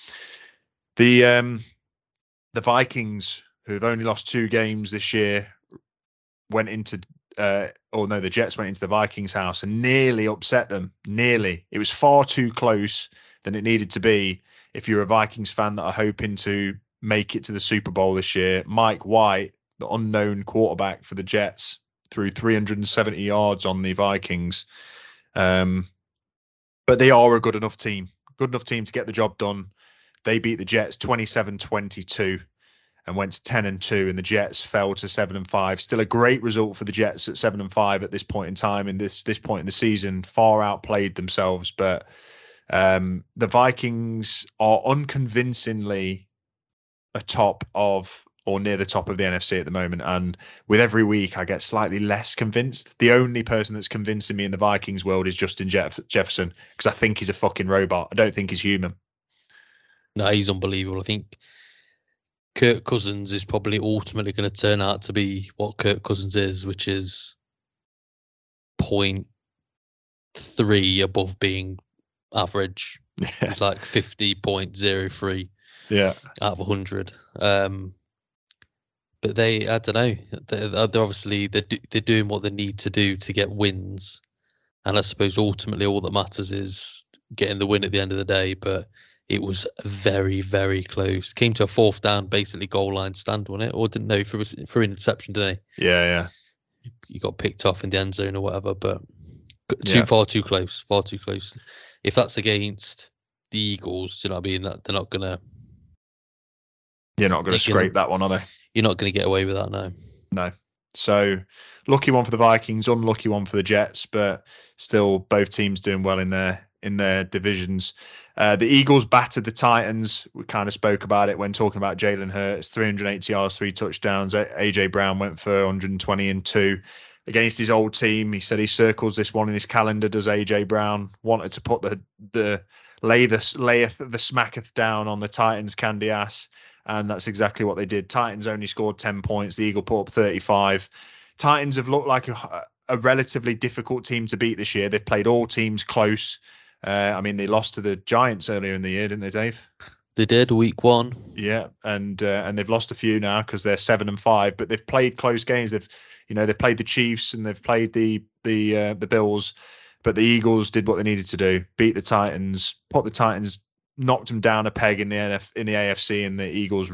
The um, the Vikings, who have only lost two games this year, went into uh, or no, the Jets went into the Vikings' house and nearly upset them. Nearly, it was far too close than it needed to be. If you're a Vikings fan that are hoping to make it to the Super Bowl this year, Mike White, the unknown quarterback for the Jets, threw 370 yards on the Vikings. Um, but they are a good enough team, good enough team to get the job done. They beat the Jets 27 22 and went to 10 and 2 and the Jets fell to 7 and 5 still a great result for the Jets at 7 and 5 at this point in time in this this point in the season far outplayed themselves but um the Vikings are unconvincingly atop of or near the top of the NFC at the moment and with every week I get slightly less convinced. The only person that's convincing me in the Vikings world is Justin Jeff- Jefferson because I think he's a fucking robot. I don't think he's human. No, he's unbelievable. I think Kirk Cousins is probably ultimately going to turn out to be what Kirk Cousins is, which is point three above being average. yeah It's like fifty point zero three yeah out of hundred. Um, but they, I don't know. They're, they're obviously they're do, they're doing what they need to do to get wins, and I suppose ultimately all that matters is getting the win at the end of the day. But it was very very close. Came to a fourth down, basically goal line stand, wasn't it? Or didn't know if it for for interception, didn't yeah yeah he? You got picked off in the end zone or whatever, but too Yeah. far too close, far too close. If that's against the Eagles, do you know what I mean? That they're not gonna. You're not going They to can- scrape that one, are they? You're not going to get away with that no. No. So lucky one for the Vikings, unlucky one for the Jets, but still both teams doing well in their in their divisions. Uh, the Eagles battered the Titans. We kind of spoke about it when talking about Jalen Hurts, 380 yards, three touchdowns. AJ Brown went for 120 and two against his old team. He said he circles this one in his calendar. Does AJ Brown wanted to put the the lay the layeth the smacketh down on the Titans' candy ass? and that's exactly what they did. Titans only scored 10 points. The Eagle put up 35. Titans have looked like a, a relatively difficult team to beat this year. They've played all teams close. Uh, I mean, they lost to the Giants earlier in the year, didn't they, Dave? They did week one. Yeah, and uh, and they've lost a few now because they're seven and five, but they've played close games. They've you know they've played the Chiefs and they've played the the uh, the Bills, but the Eagles did what they needed to do: beat the Titans, put the Titans, knocked them down a peg in the NF in the AFC, and the Eagles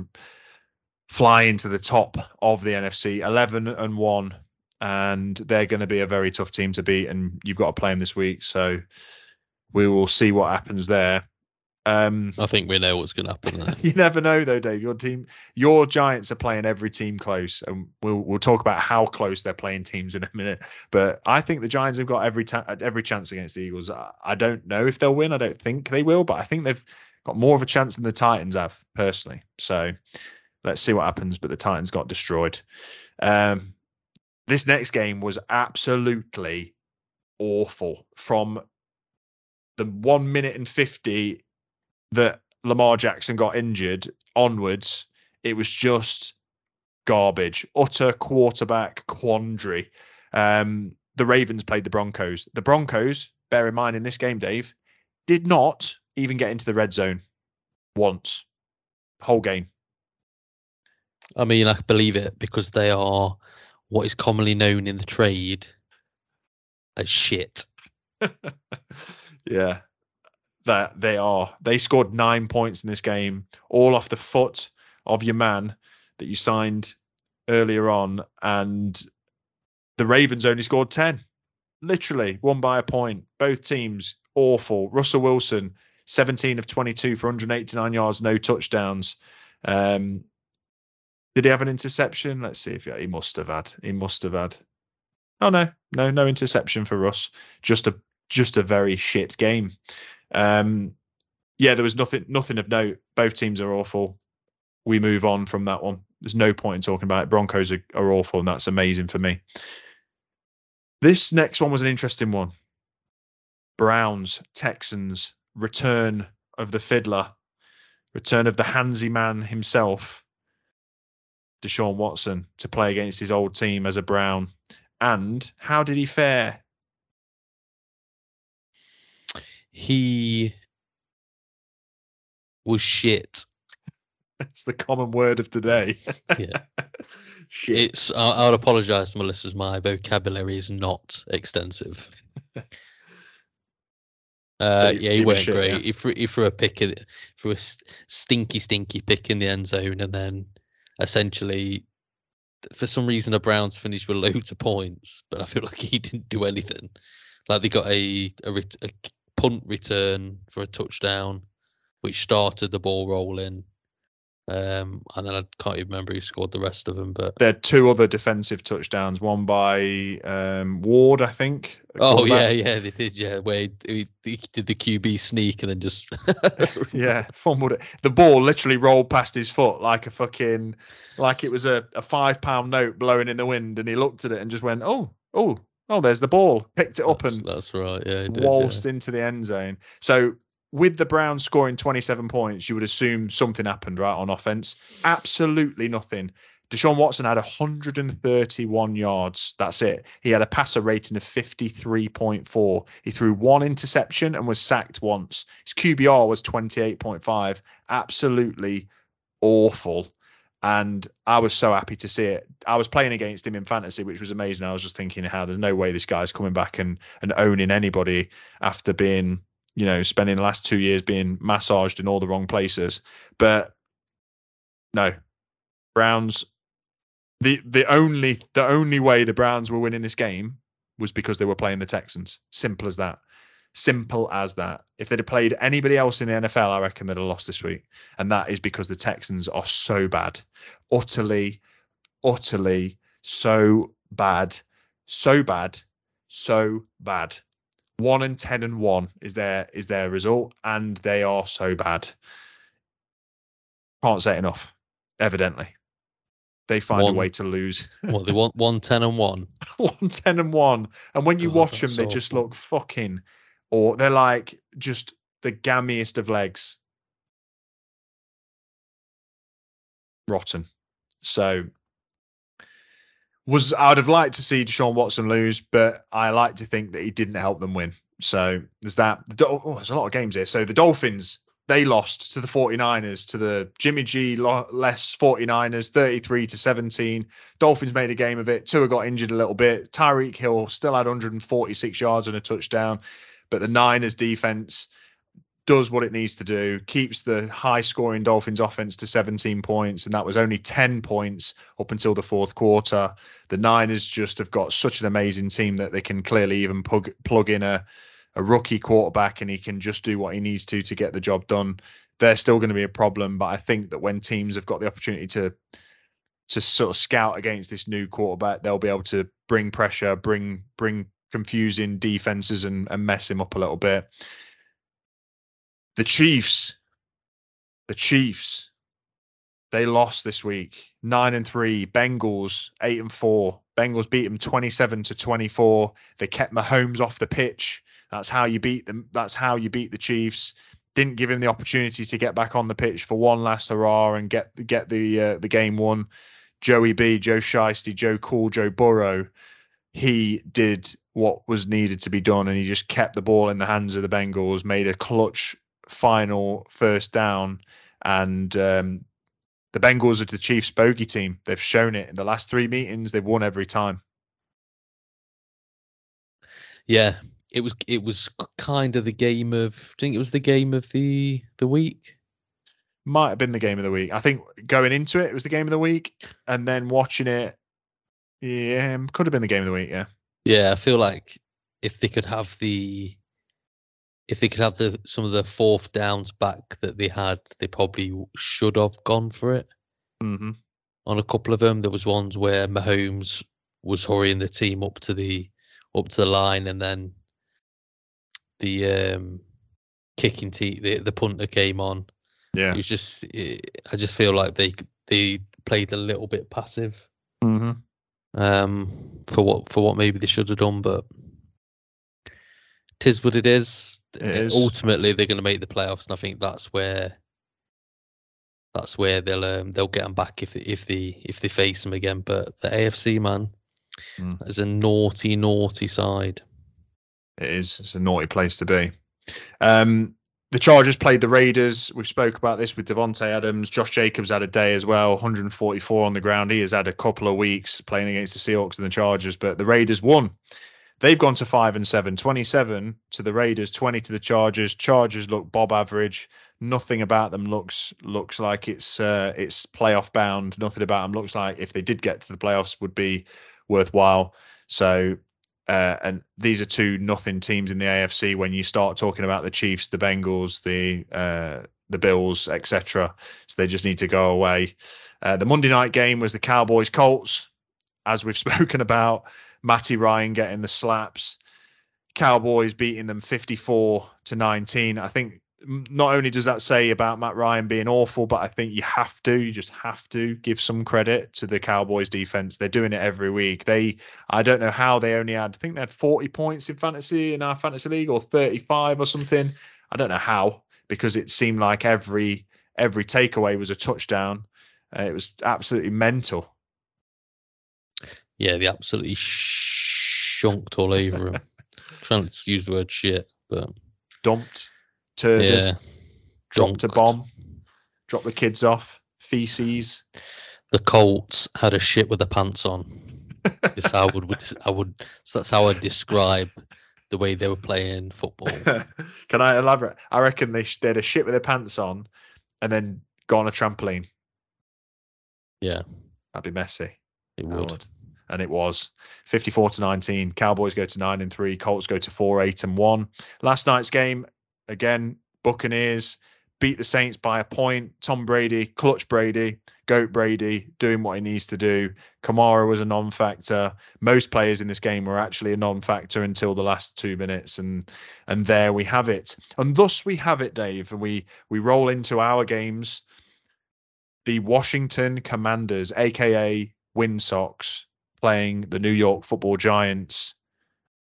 fly into the top of the NFC, eleven and one, and they're going to be a very tough team to beat, and you've got to play them this week, so we will see what happens there. Um, I think we know what's going to happen there. (laughs) you never know though, Dave. Your team, your Giants are playing every team close, and we'll we'll talk about how close they're playing teams in a minute. But I think the Giants have got every ta- every chance against the Eagles. I, I don't know if they'll win. I don't think they will, but I think they've got more of a chance than the Titans have personally. So let's see what happens. But the Titans got destroyed. Um, this next game was absolutely awful from the one minute and 50 that Lamar Jackson got injured onwards, it was just garbage, utter quarterback quandary. Um, the Ravens played the Broncos. The Broncos, bear in mind in this game, Dave, did not even get into the red zone once, whole game. I mean, I believe it because they are what is commonly known in the trade as shit. (laughs) yeah, that they are. They scored nine points in this game, all off the foot of your man that you signed earlier on, and the Ravens only scored ten. Literally, one by a point. Both teams awful. Russell Wilson, 17 of 22 for 189 yards, no touchdowns. Um, did he have an interception? Let's see if he, he must have had. He must have had. Oh no, no, no interception for Russ. Just a just a very shit game. Um, yeah, there was nothing nothing of note. Both teams are awful. We move on from that one. There's no point in talking about it. Broncos are, are awful, and that's amazing for me. This next one was an interesting one. Browns, Texans, return of the fiddler, return of the handsy man himself, Deshaun Watson, to play against his old team as a Brown. And how did he fare? He was shit. It's the common word of today. Yeah. (laughs) Shit. It's. I, I would apologise to my listeners. My vocabulary is not extensive. (laughs) Uh, yeah, he he weren't shit, great. yeah. He threw, he threw a pick, in, threw a stinky, stinky pick in the end zone, and then essentially, for some reason, the Browns finished with loads of points, but I feel (laughs) like he didn't do anything. Like they got a a, a punt return for a touchdown, which started the ball rolling. Um, and then I can't even remember who scored the rest of them, but there are two other defensive touchdowns, one by um, Ward, I think. oh yeah, yeah, they did. Yeah, where he, he, he did the QB sneak and then just (laughs) (laughs) yeah, fumbled it. The ball literally rolled past his foot like a fucking, like it was a, a five pound note blowing in the wind, and he looked at it and just went, "Oh, oh, oh, there's the ball." Picked it up that's, and that's right. Yeah, did, yeah. into the end zone. So with the Browns scoring 27 points, you would assume something happened, right, on offense. Absolutely nothing. Deshaun Watson had 131 yards. That's it. He had a passer rating of 53.4. He threw one interception and was sacked once. His QBR was 28.5. Absolutely awful. And I was so happy to see it. I was playing against him in fantasy, which was amazing. I was just thinking how there's no way this guy's coming back and and owning anybody after being, you know, spending the last two years being massaged in all the wrong places. But no, Browns. The the only the only way the Browns were winning this game was because they were playing the Texans. Simple as that. Simple as that. If they'd have played anybody else in the NFL, I reckon they'd have lost this week. And that is because the Texans are so bad. Utterly, utterly so bad. So bad. So bad. One and ten and one is their is their result, and they are so bad. Can't say it enough. Evidently, they find One- a way to lose. (laughs) What they want one ten and one. one ten and one, and when you God, watch them, they just look fucking, or they're like just the gammiest of legs. Rotten. So was I would have liked to see Deshaun Watson lose, but I like to think that he didn't help them win. So there's that. Oh, there's a lot of games here. So the Dolphins, they lost to the 49ers, to the Jimmy G less 49ers, 33 to 17. Dolphins made a game of it. Tua got injured a little bit. Tyreek Hill still had 146 yards and a touchdown. But the Niners defense does what it needs to do, keeps the high scoring Dolphins offense to 17 points, and that was only 10 points up until the fourth quarter. The Niners just have got such an amazing team that they can clearly even plug, plug in a, a rookie quarterback and he can just do what he needs to to get the job done. They're still going to be a problem, but I think that when teams have got the opportunity to to sort of scout against this new quarterback, they'll be able to bring pressure, bring bring confusing defenses and, and mess him up a little bit. The Chiefs, the Chiefs, they lost this week. Nine and three. Bengals eight and four. Bengals beat them twenty-seven to twenty-four. They kept Mahomes off the pitch. That's how you beat them. That's how you beat the Chiefs. Didn't give him the opportunity to get back on the pitch for one last hurrah and get get the uh, the game won. Joey B, Joe Shiesty, Joe Cool, Joe Burrow. He did what was needed to be done, and he just kept the ball in the hands of the Bengals. Made a clutch final first down, and um, the Bengals are the Chiefs' bogey team. They've shown it in the last three meetings. They've won every time. Yeah, it was it was kind of the game of. I think it was the game of the the week. Might have been the game of the week. I think going into it, it was the game of the week, and then watching it, yeah, could have been the game of the week. Yeah. Yeah, I feel like if they could have the if they could have the some of the fourth downs back that they had, they probably should have gone for it. Mm-hmm. On a couple of them, there was ones where Mahomes was hurrying the team up to the up to the line, and then the um, kicking team, the the punter came on. Yeah. It was just, it, I just feel like they they played a little bit passive Mm-hmm. Um, for what for what maybe they should have done, but tis what it is. It is. Ultimately, they're going to make the playoffs, and I think that's where that's where they'll um, they'll get them back if they, if they if they face them again. But the AFC man Mm. is a naughty naughty side. It is. It's a naughty place to be. Um, the Chargers played the Raiders. We've spoke about this with Davante Adams. Josh Jacobs had a day as well, 144 on the ground. He has had a couple of weeks playing against the Seahawks and the Chargers, but the Raiders won. They've gone to five and seven, 27 to the Raiders, 20 to the Chargers. Chargers look Bob average. Nothing about them looks looks like it's uh, it's playoff bound. Nothing about them looks like if they did get to the playoffs would be worthwhile. So uh, and these are two nothing teams in the AFC. When you start talking about the Chiefs, the Bengals, the uh, the Bills, etc., so they just need to go away. Uh, the Monday night game was the Cowboys Colts, as we've (laughs) spoken about. Matty Ryan getting the slaps. Cowboys beating them 54 to 19. I think not only does that say about Matt Ryan being awful, but I think you have to, you just have to give some credit to the Cowboys defense. They're doing it every week. They, I don't know how they only had, I think they had 40 points in fantasy in our fantasy league or 35 or something. I don't know how because it seemed like every every takeaway was a touchdown. Uh, it was absolutely mental. Yeah, they absolutely shunked all over him. (laughs) trying to use the word shit, but Dumped, turded, yeah, dropped a bomb, dropped the kids off, feces. the Colts had a shit with the pants on. is how I would, would I would so that's how I describe the way they were playing football. (laughs) Can I elaborate? I reckon they had a shit with their pants on, and then go on a trampoline. Yeah, That'd be messy. it That would. And it was 54 to 19. Cowboys go to 9 and 3. Colts go to 4 8 and 1. Last night's game, again, Buccaneers beat the Saints by a point. Tom Brady, clutch Brady, goat Brady, doing what he needs to do. Kamara was a non factor. Most players in this game were actually a non factor until the last two minutes. And and there we have it. And thus we have it, Dave. And we we roll into our games. The Washington Commanders, aka Win Sox, playing the New York Football Giants.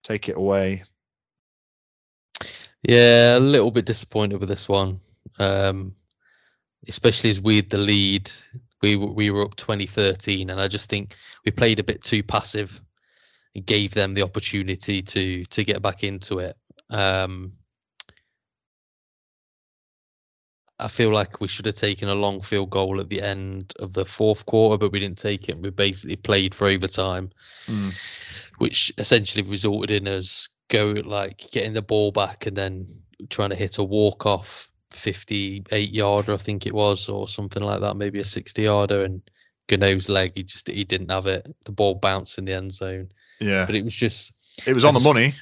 Take it away. Yeah, a little bit disappointed with this one. Um, especially as we had the lead. We we were up 2013, and I just think we played a bit too passive. and gave them the opportunity to to get back into it. Um, I feel like we should have taken a long field goal at the end of the fourth quarter, but we didn't take it. We basically played for overtime, Mm. which essentially resulted in us go like getting the ball back and then trying to hit a walk off 58 yarder, I think it was, or something like that, maybe a 60 yarder. And Gano's leg, he just he didn't have it. The ball bounced in the end zone, Yeah, but it was just it was on the money.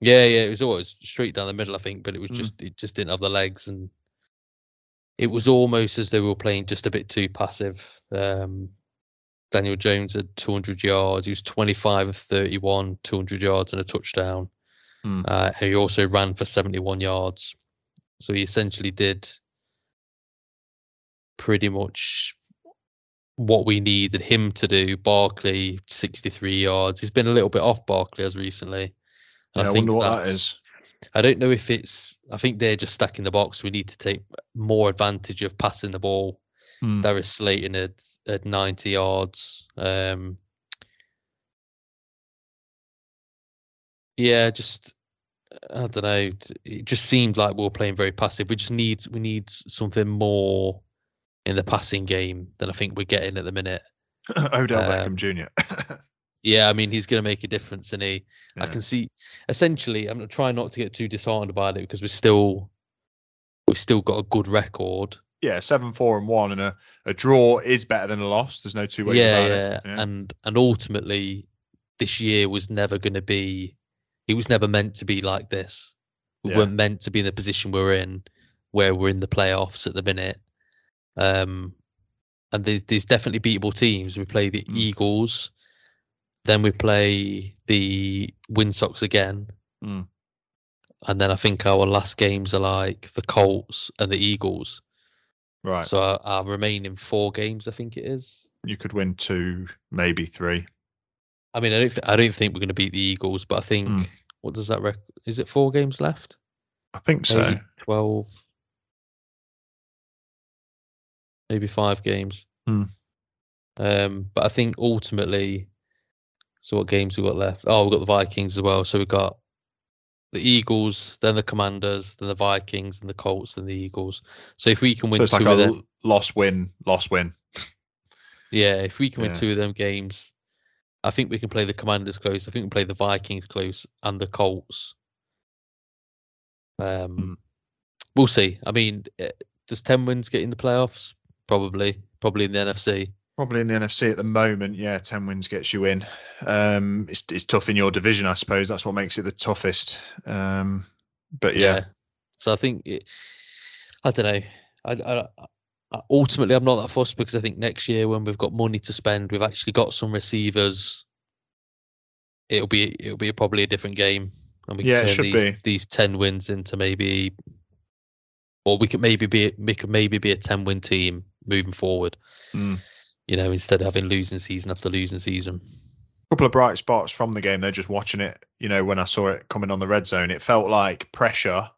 yeah, yeah, it was always straight down the middle, I think, but it was Mm. just it just didn't have the legs, and it was almost as they were playing just a bit too passive. Um, Daniel Jones had 200 yards. He was 25 of 31, 200 yards and a touchdown. Mm. Uh, and he also ran for 71 yards. So he essentially did pretty much what we needed him to do. Barkley, 63 yards. He's been a little bit off Barkley as recently. Yeah, And I wonder what that's- I don't know if it's. I think they're just stacking the box. We need to take more advantage of passing the ball. Mm. Darius Slayton at at 90 yards. Um, yeah, just I don't know. It just seemed like we were playing very passive. We just need we need something more in the passing game than I think we're getting at the minute. (laughs) Odell Um, Beckham Jr. (laughs) Yeah, I mean he's going to make a difference, and he. I can see. Essentially, I'm trying not to get too disheartened about it because we're still we've still got a good record. yeah, seven, four, and one, and a, a draw is better than a loss. There's no two ways yeah, about yeah, it. Yeah. and and ultimately, this year was never going to be. It was never meant to be like this. We Yeah. weren't meant to be in the position we're in, where we're in the playoffs at the minute. Um, and there's, there's definitely beatable teams. We play the Mm. Eagles, then we play the Wind Sox again, Mm. and then I think our last games are like the Colts and the Eagles. right. So our, our remaining four games, I think it is. you could win two, maybe three. I mean, I don't, th- I don't think we're going to beat the Eagles, but I think Mm. What does that rec? Is it four games left? I think so. Twelve, maybe five games. Hmm. Um, but I think ultimately, so what games we got left? Oh, we've got the Vikings as well. So we've got the Eagles, then the Commanders, then the Vikings, and the Colts, and the Eagles. So if we can win So it's two like of a them, loss win, loss win. (laughs) yeah, if we can win two of them games, I think we can play the Commanders close. I think we can play the Vikings close and the Colts. Um, Hmm. we'll see. I mean, eh, does ten wins get in the playoffs? Probably, probably in the NFC. Probably in the NFC at the moment, yeah, ten wins gets you in. Um, it's it's tough in your division, I suppose. That's what makes it the toughest. Um, but yeah, So I think it, I don't know. I, I, I ultimately I'm not that fussed because I think next year when we've got money to spend, we've actually got some receivers. It'll be it'll be probably a different game, and we Yeah, can turn these be. these ten wins into maybe, or we could maybe be we could maybe be a ten win team moving forward. Mm. You know, instead of having losing season after losing season. A couple of bright spots from the game. They're just watching it. You know, when I saw it coming on the red zone, it felt like pressure.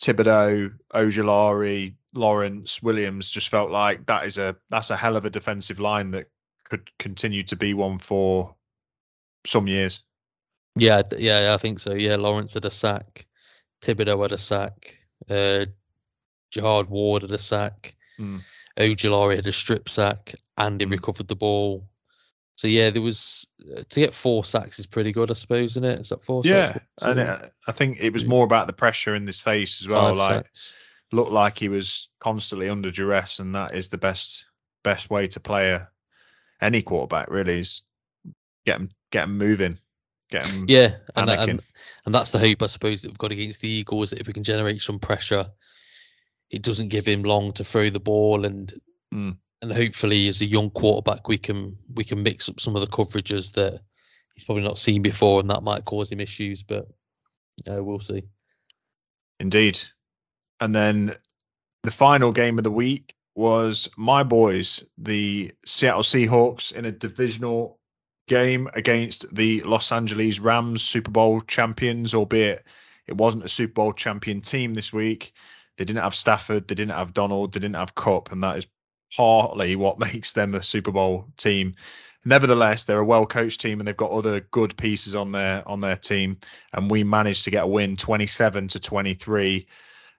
Thibodeaux, Ojulari, Lawrence, Williams just felt like that is a that's a hell of a defensive line that could continue to be one for some years. Yeah, yeah, I think so. Yeah, Lawrence had a sack, Thibodeaux had a sack, uh, Jihad Ward had a sack, Mm. Ojulari had a strip sack, and he Mm. recovered the ball. So yeah, there was uh, to get four sacks is pretty good, I suppose, isn't it? Is that four? Yeah, sacks? and it, I think it was more about the pressure in his face as well. five Like sacks. looked like he was constantly under duress, and that is the best best way to play a any quarterback. Really is get him get him moving, get him Yeah, and, and and that's the hope, I suppose, that we've got against the Eagles. That if we can generate some pressure, it doesn't give him long to throw the ball, and Mm. And hopefully, as a young quarterback, we can we can mix up some of the coverages that he's probably not seen before, and that might cause him issues. But uh, we'll see. Indeed. And then the final game of the week was my boys, the Seattle Seahawks, in a divisional game against the Los Angeles Rams, Super Bowl champions, albeit it wasn't a Super Bowl champion team this week. They didn't have Stafford, they didn't have Donald, they didn't have Kupp, and that is partly what (laughs) makes them a Super Bowl team. Nevertheless, they're a well coached team and they've got other good pieces on their on their team. And we managed to get a win, twenty seven to twenty three.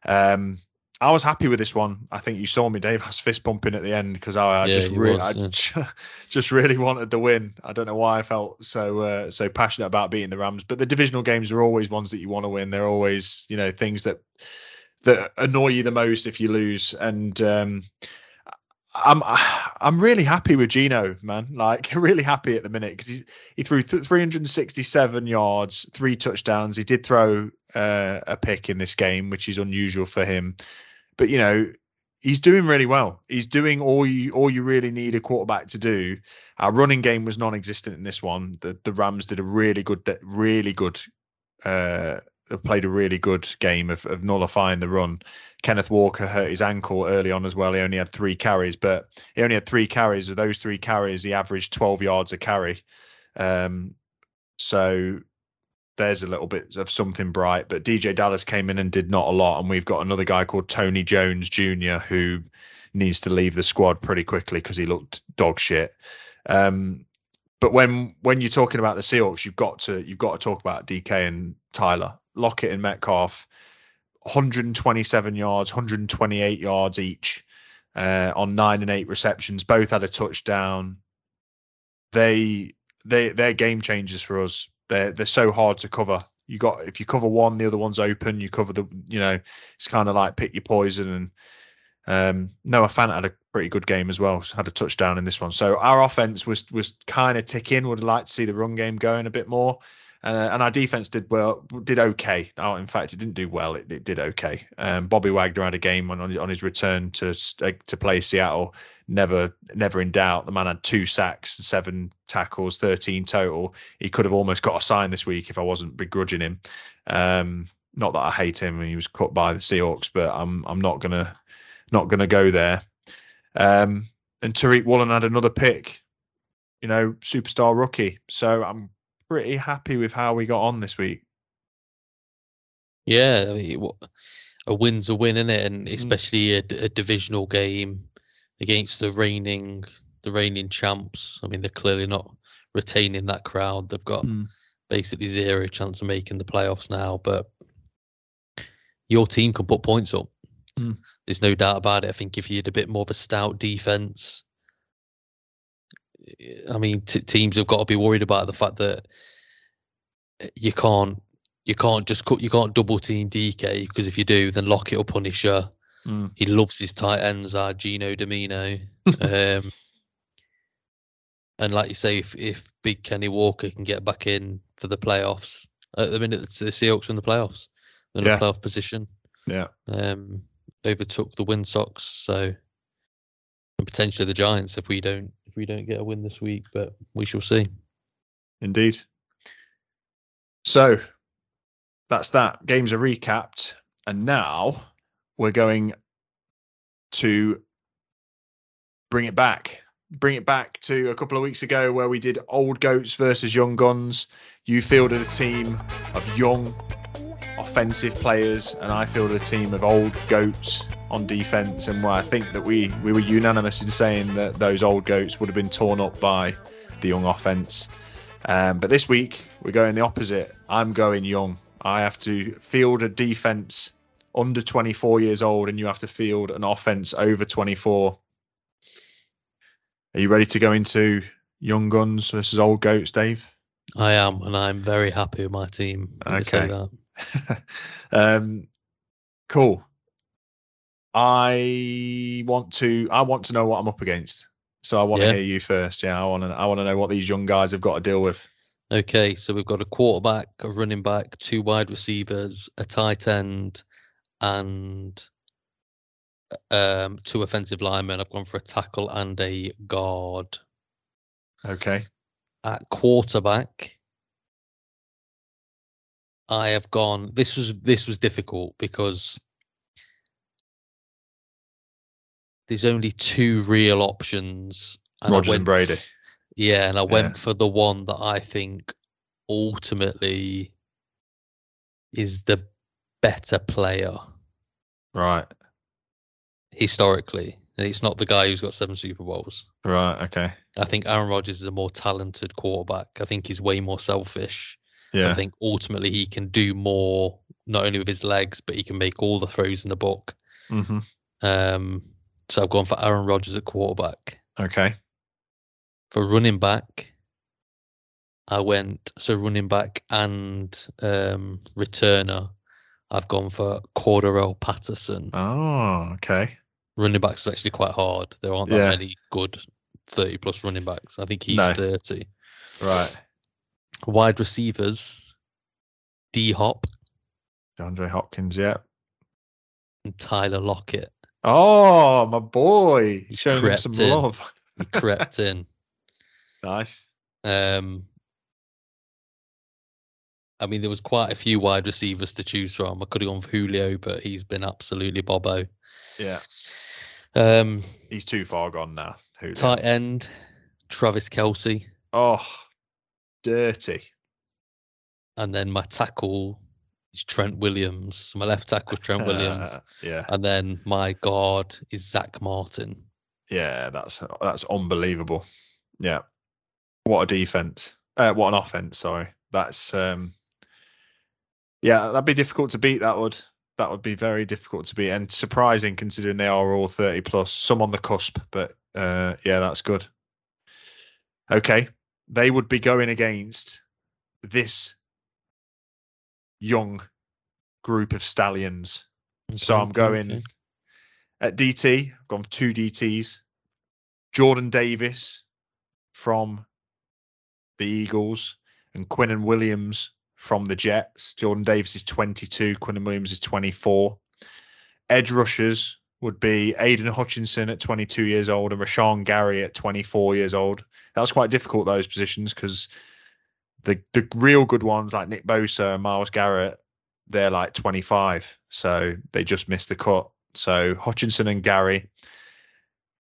Um, I was happy with this one. I think you saw me, Dave. (laughs) I was fist bumping at the end because I, I Yeah, just really, was, I (laughs) just really wanted the win. I don't know why I felt so uh, so passionate about beating the Rams, but the divisional games are always ones that you want to win. They're always, you know, things that that annoy you the most if you lose. And um, I'm (sighs) I'm really happy with Geno, man. Like (laughs) really happy at the minute because he he threw th- 367 yards, three touchdowns. He did throw uh, a pick in this game, which is unusual for him. But you know, he's doing really well. He's doing all you all you really need a quarterback to do. Our running game was non-existent in this one. The the Rams did a really good, really good. Uh, played a really good game of, of nullifying the run. Kenneth Walker hurt his ankle early on as well. He only had three carries, but he only had three carries. Of those three carries, he averaged 12 yards a carry. Um, so there's a little bit of something bright. But DeeJay Dallas came in and did not a lot. And we've got another guy called Tony Jones Jr. who needs to leave the squad pretty quickly because he looked dog shit. Um, but when when you're talking about the Seahawks, you've got to you've got to talk about DK and Tyler Lockett and Metcalf. 127 yards, 128 yards each uh, on nine and eight receptions. Both had a touchdown. They they they're game changers for us. They're they're so hard to cover. You got if you cover one, the other one's open. You cover the you know it's kind of like pick your poison. And um, Noah Fant had a pretty good game as well. Had a touchdown in this one. So our offense was was kind of ticking. Would like to see the run game going a bit more. Uh, and our defense did well, did okay. Oh, in fact, it didn't do well. It, it did okay. Um, Bobby Wagner had a game on on his return to to play Seattle. Never, never in doubt. The man had two sacks, seven tackles, thirteen total. He could have almost got a sign this week if I wasn't begrudging him. Um, not that I hate him. He was cut by the Seahawks, but I'm I'm not gonna not gonna go there. Um, and Tariq Woolen had another pick. You know, superstar rookie. So I'm pretty happy with how we got on this week. Yeah, I mean, a win's a win, isn't it? And especially a, a, divisional game against the reigning the reigning champs. I mean, they're clearly not retaining that crowd. They've got mm. basically zero chance of making the playoffs now. But your team can put points up. Mm. There's no doubt about it. I think if you had a bit more of a stout defense, I mean, t- teams have got to be worried about the fact that you can't you can't just cut you can't double team DK because if you do, then lock it up Punisher. Mm. He loves his tight ends, are Geno Domino. (laughs) um, and like you say, if, if Big Kenny Walker can get back in for the playoffs, at the minute the Seahawks in the playoffs, in yeah. a playoff position. Yeah. Um, overtook the Wind Sox, so and potentially the Giants if we don't we don't get a win this week, but we shall see. Indeed. So that's that. Games are recapped, and now we're going to bring it back. Bring it back to a couple of weeks ago where we did old goats versus young guns. You fielded a team of young offensive players, and I fielded a team of old goats on defense. And why I think that we we were unanimous in saying that those old goats would have been torn up by the young offense. Um, but this week we're going the opposite. I'm going young. I have to field a defense under 24 years old, and you have to field an offense over 24. Are you ready to go into young guns versus old goats, Dave? I am, and I'm very happy with my team. Okay. (laughs) um, cool. I want to. I want to know what I'm up against. So I want yeah. to hear you first. Yeah, I want to. I want to know what these young guys have got to deal with. Okay, so we've got a quarterback, a running back, two wide receivers, a tight end, and um, two offensive linemen. I've gone for a tackle and a guard. Okay. At quarterback, I have gone. This was this was difficult because there's only two real options. And Rodgers and Brady. Yeah, and I went for the one that I think ultimately is the better player. Right. Historically. and it's not the guy who's got seven Super Bowls. Right. Okay. I think Aaron Rodgers is a more talented quarterback. I think he's way more selfish. Yeah. I think ultimately he can do more, not only with his legs, but he can make all the throws in the book. hmm Um, so I've gone for Aaron Rodgers at quarterback. Okay. For running back, I went so running back and um, returner. I've gone for Cordarrelle Patterson. Oh. Okay. Running backs is actually quite hard. There aren't that Yeah. many good thirty plus running backs. I think he's No. thirty. Right. Wide receivers, D Hop DeAndre Hopkins. Yeah. and Tyler Lockett. Oh, my boy. He's showing him some in. love. Crept (laughs) in. Nice. Um, I mean, there was quite a few wide receivers to choose from. I could have gone for Julio, but he's been absolutely Bobo. Yeah. Um, He's too far gone now. Who? tight end, Travis Kelce, Oh, dirty. and then my tackle is Trent Williams. My left tackle is Trent Williams, Uh, (laughs) yeah. and then my guard is Zack Martin. Yeah. That's that's unbelievable. Yeah. What a defense. Uh, what an offense. Sorry. That's um. Yeah, that'd be difficult to beat. That would that would be very difficult to beat, and surprising considering they are all thirty plus. Some on the cusp, but uh, yeah, that's good. Okay, they would be going against this young group of stallions. So oh, I'm going okay. at DT. I've gone two DTs. Jordan Davis from the Eagles and Quinnen Williams from the Jets. Jordan Davis is 22. Quinnen Williams is 24. Edge rushers would be Aidan Hutchinson at 22 years old and Rashan Gary at 24 years old. That was quite difficult those positions because the the real good ones like Nick Bosa and Myles Garrett, they're like 25, so they just missed the cut. So Hutchinson and Gary,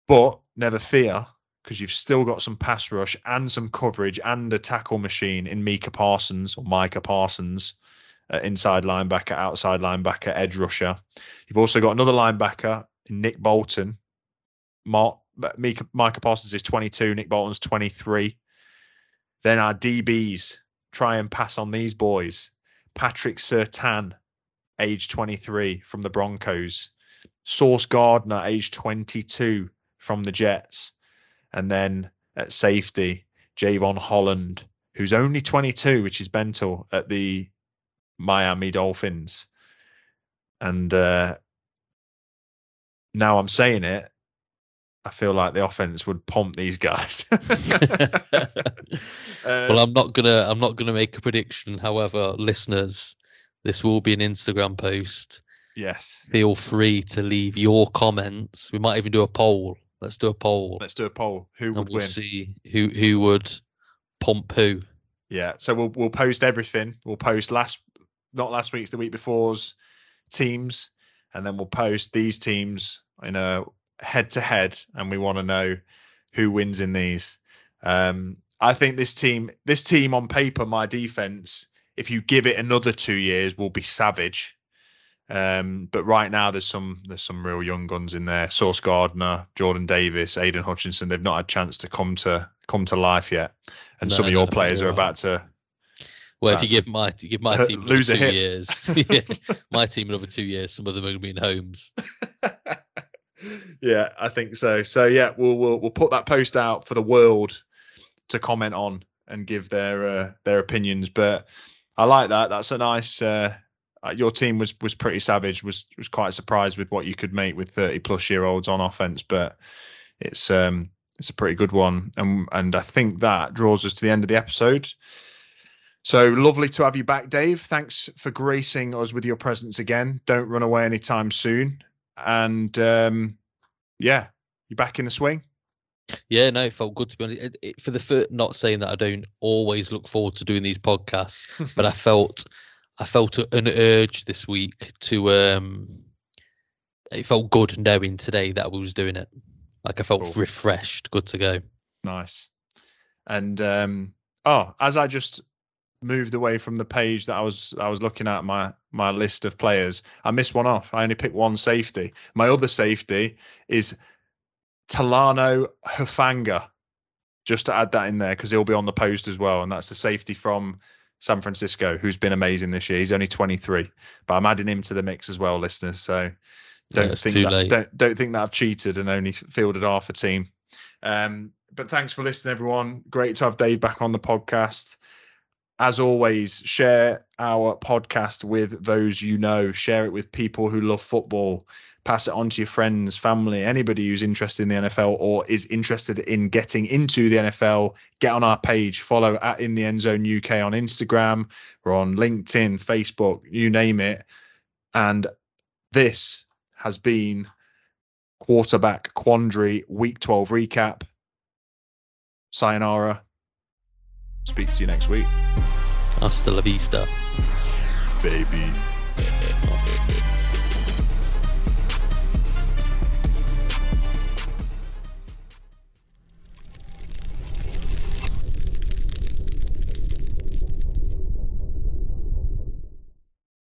but never fear because you've still got some pass rush and some coverage and a tackle machine in Mika Parsons or Micah Parsons, uh, inside linebacker, outside linebacker, edge rusher. You've also got another linebacker, Nick Bolton. Mark, Mika, Micah Parsons is 22, Nick Bolton's 23. Then our DBs try and pass on these boys. Patrick Surtain, age 23 from the Broncos. Sauce Gardner, age 22 from the Jets. And then at safety, Jevon Holland, who's only 22, which is mental at the Miami Dolphins. And uh, now I'm saying it, I feel like the offense would pump these guys. Uh, (laughs) (laughs) well, I'm not gonna. I'm not gonna make a prediction. However, listeners, this will be an Instagram post. yes. Feel free to leave your comments. We might even do a poll. Let's do a poll, Let's do a poll. Who would we'll win? see who who would pump who. Yeah. So we'll we'll post everything. We'll post last not last week's the week before's teams, and then we'll post these teams in a head to head, and we want to know who wins in these. Um, I think this team, this team on paper, my defense, if you give it another two years, will be savage. Um, but right now, there's some there's some real young guns in there. Sauce Gardner, Jordan Davis, Aidan Hutchinson. They've not had a chance to come to come to life yet, and No, some of your no, players you're right. about to Well, if you give my you give my (laughs) team lose two years, (laughs) (laughs) yeah, my team another two years, some of them are going to be in homes. Yeah, I think so. So yeah, we'll we'll we'll put that post out for the world to comment on and give their uh, their opinions. But I like that. That's a nice. Uh, your team was was pretty savage. Was was quite surprised with what you could make with thirty plus year olds on offense. But it's um it's a pretty good one, and and I think that draws us to the end of the episode. So lovely to have you back, Dave. Thanks for gracing us with your presence again. Don't run away anytime soon. And um, yeah, you're back in the swing. Yeah, no, it felt good to be honest. It, it, for the first, not saying that I don't always look forward to doing these podcasts, (laughs) but I felt I felt an urge this week to um it felt good knowing today that I was doing it. Like I felt Cool. refreshed, good to go. Nice. And um, oh, as I just moved away from the page that I was I was looking at my my list of players, I missed one off. I only picked one safety. My other safety is Talanoa Hufanga, just to add that in there because he'll be on the post as well. And that's the safety from San Francisco who's been amazing this year. He's only 23, but I'm adding him to the mix as well, listeners. So don't Yeah, think that, late. don't don't think that I've cheated and only fielded half a team. Um, but thanks for listening, everyone. Great to have Dave back on the podcast. As always, share our podcast with those you know. Share it with people who love football. Pass it on to your friends, family, anybody who's interested in the NFL or is interested in getting into the NFL. Get on our page, follow at In the End Zone UK on Instagram. We're on LinkedIn, Facebook, you name it. And this has been quarterback quandary week 12 recap. Sayonara. Speak to you next week, Hasta la vista. baby.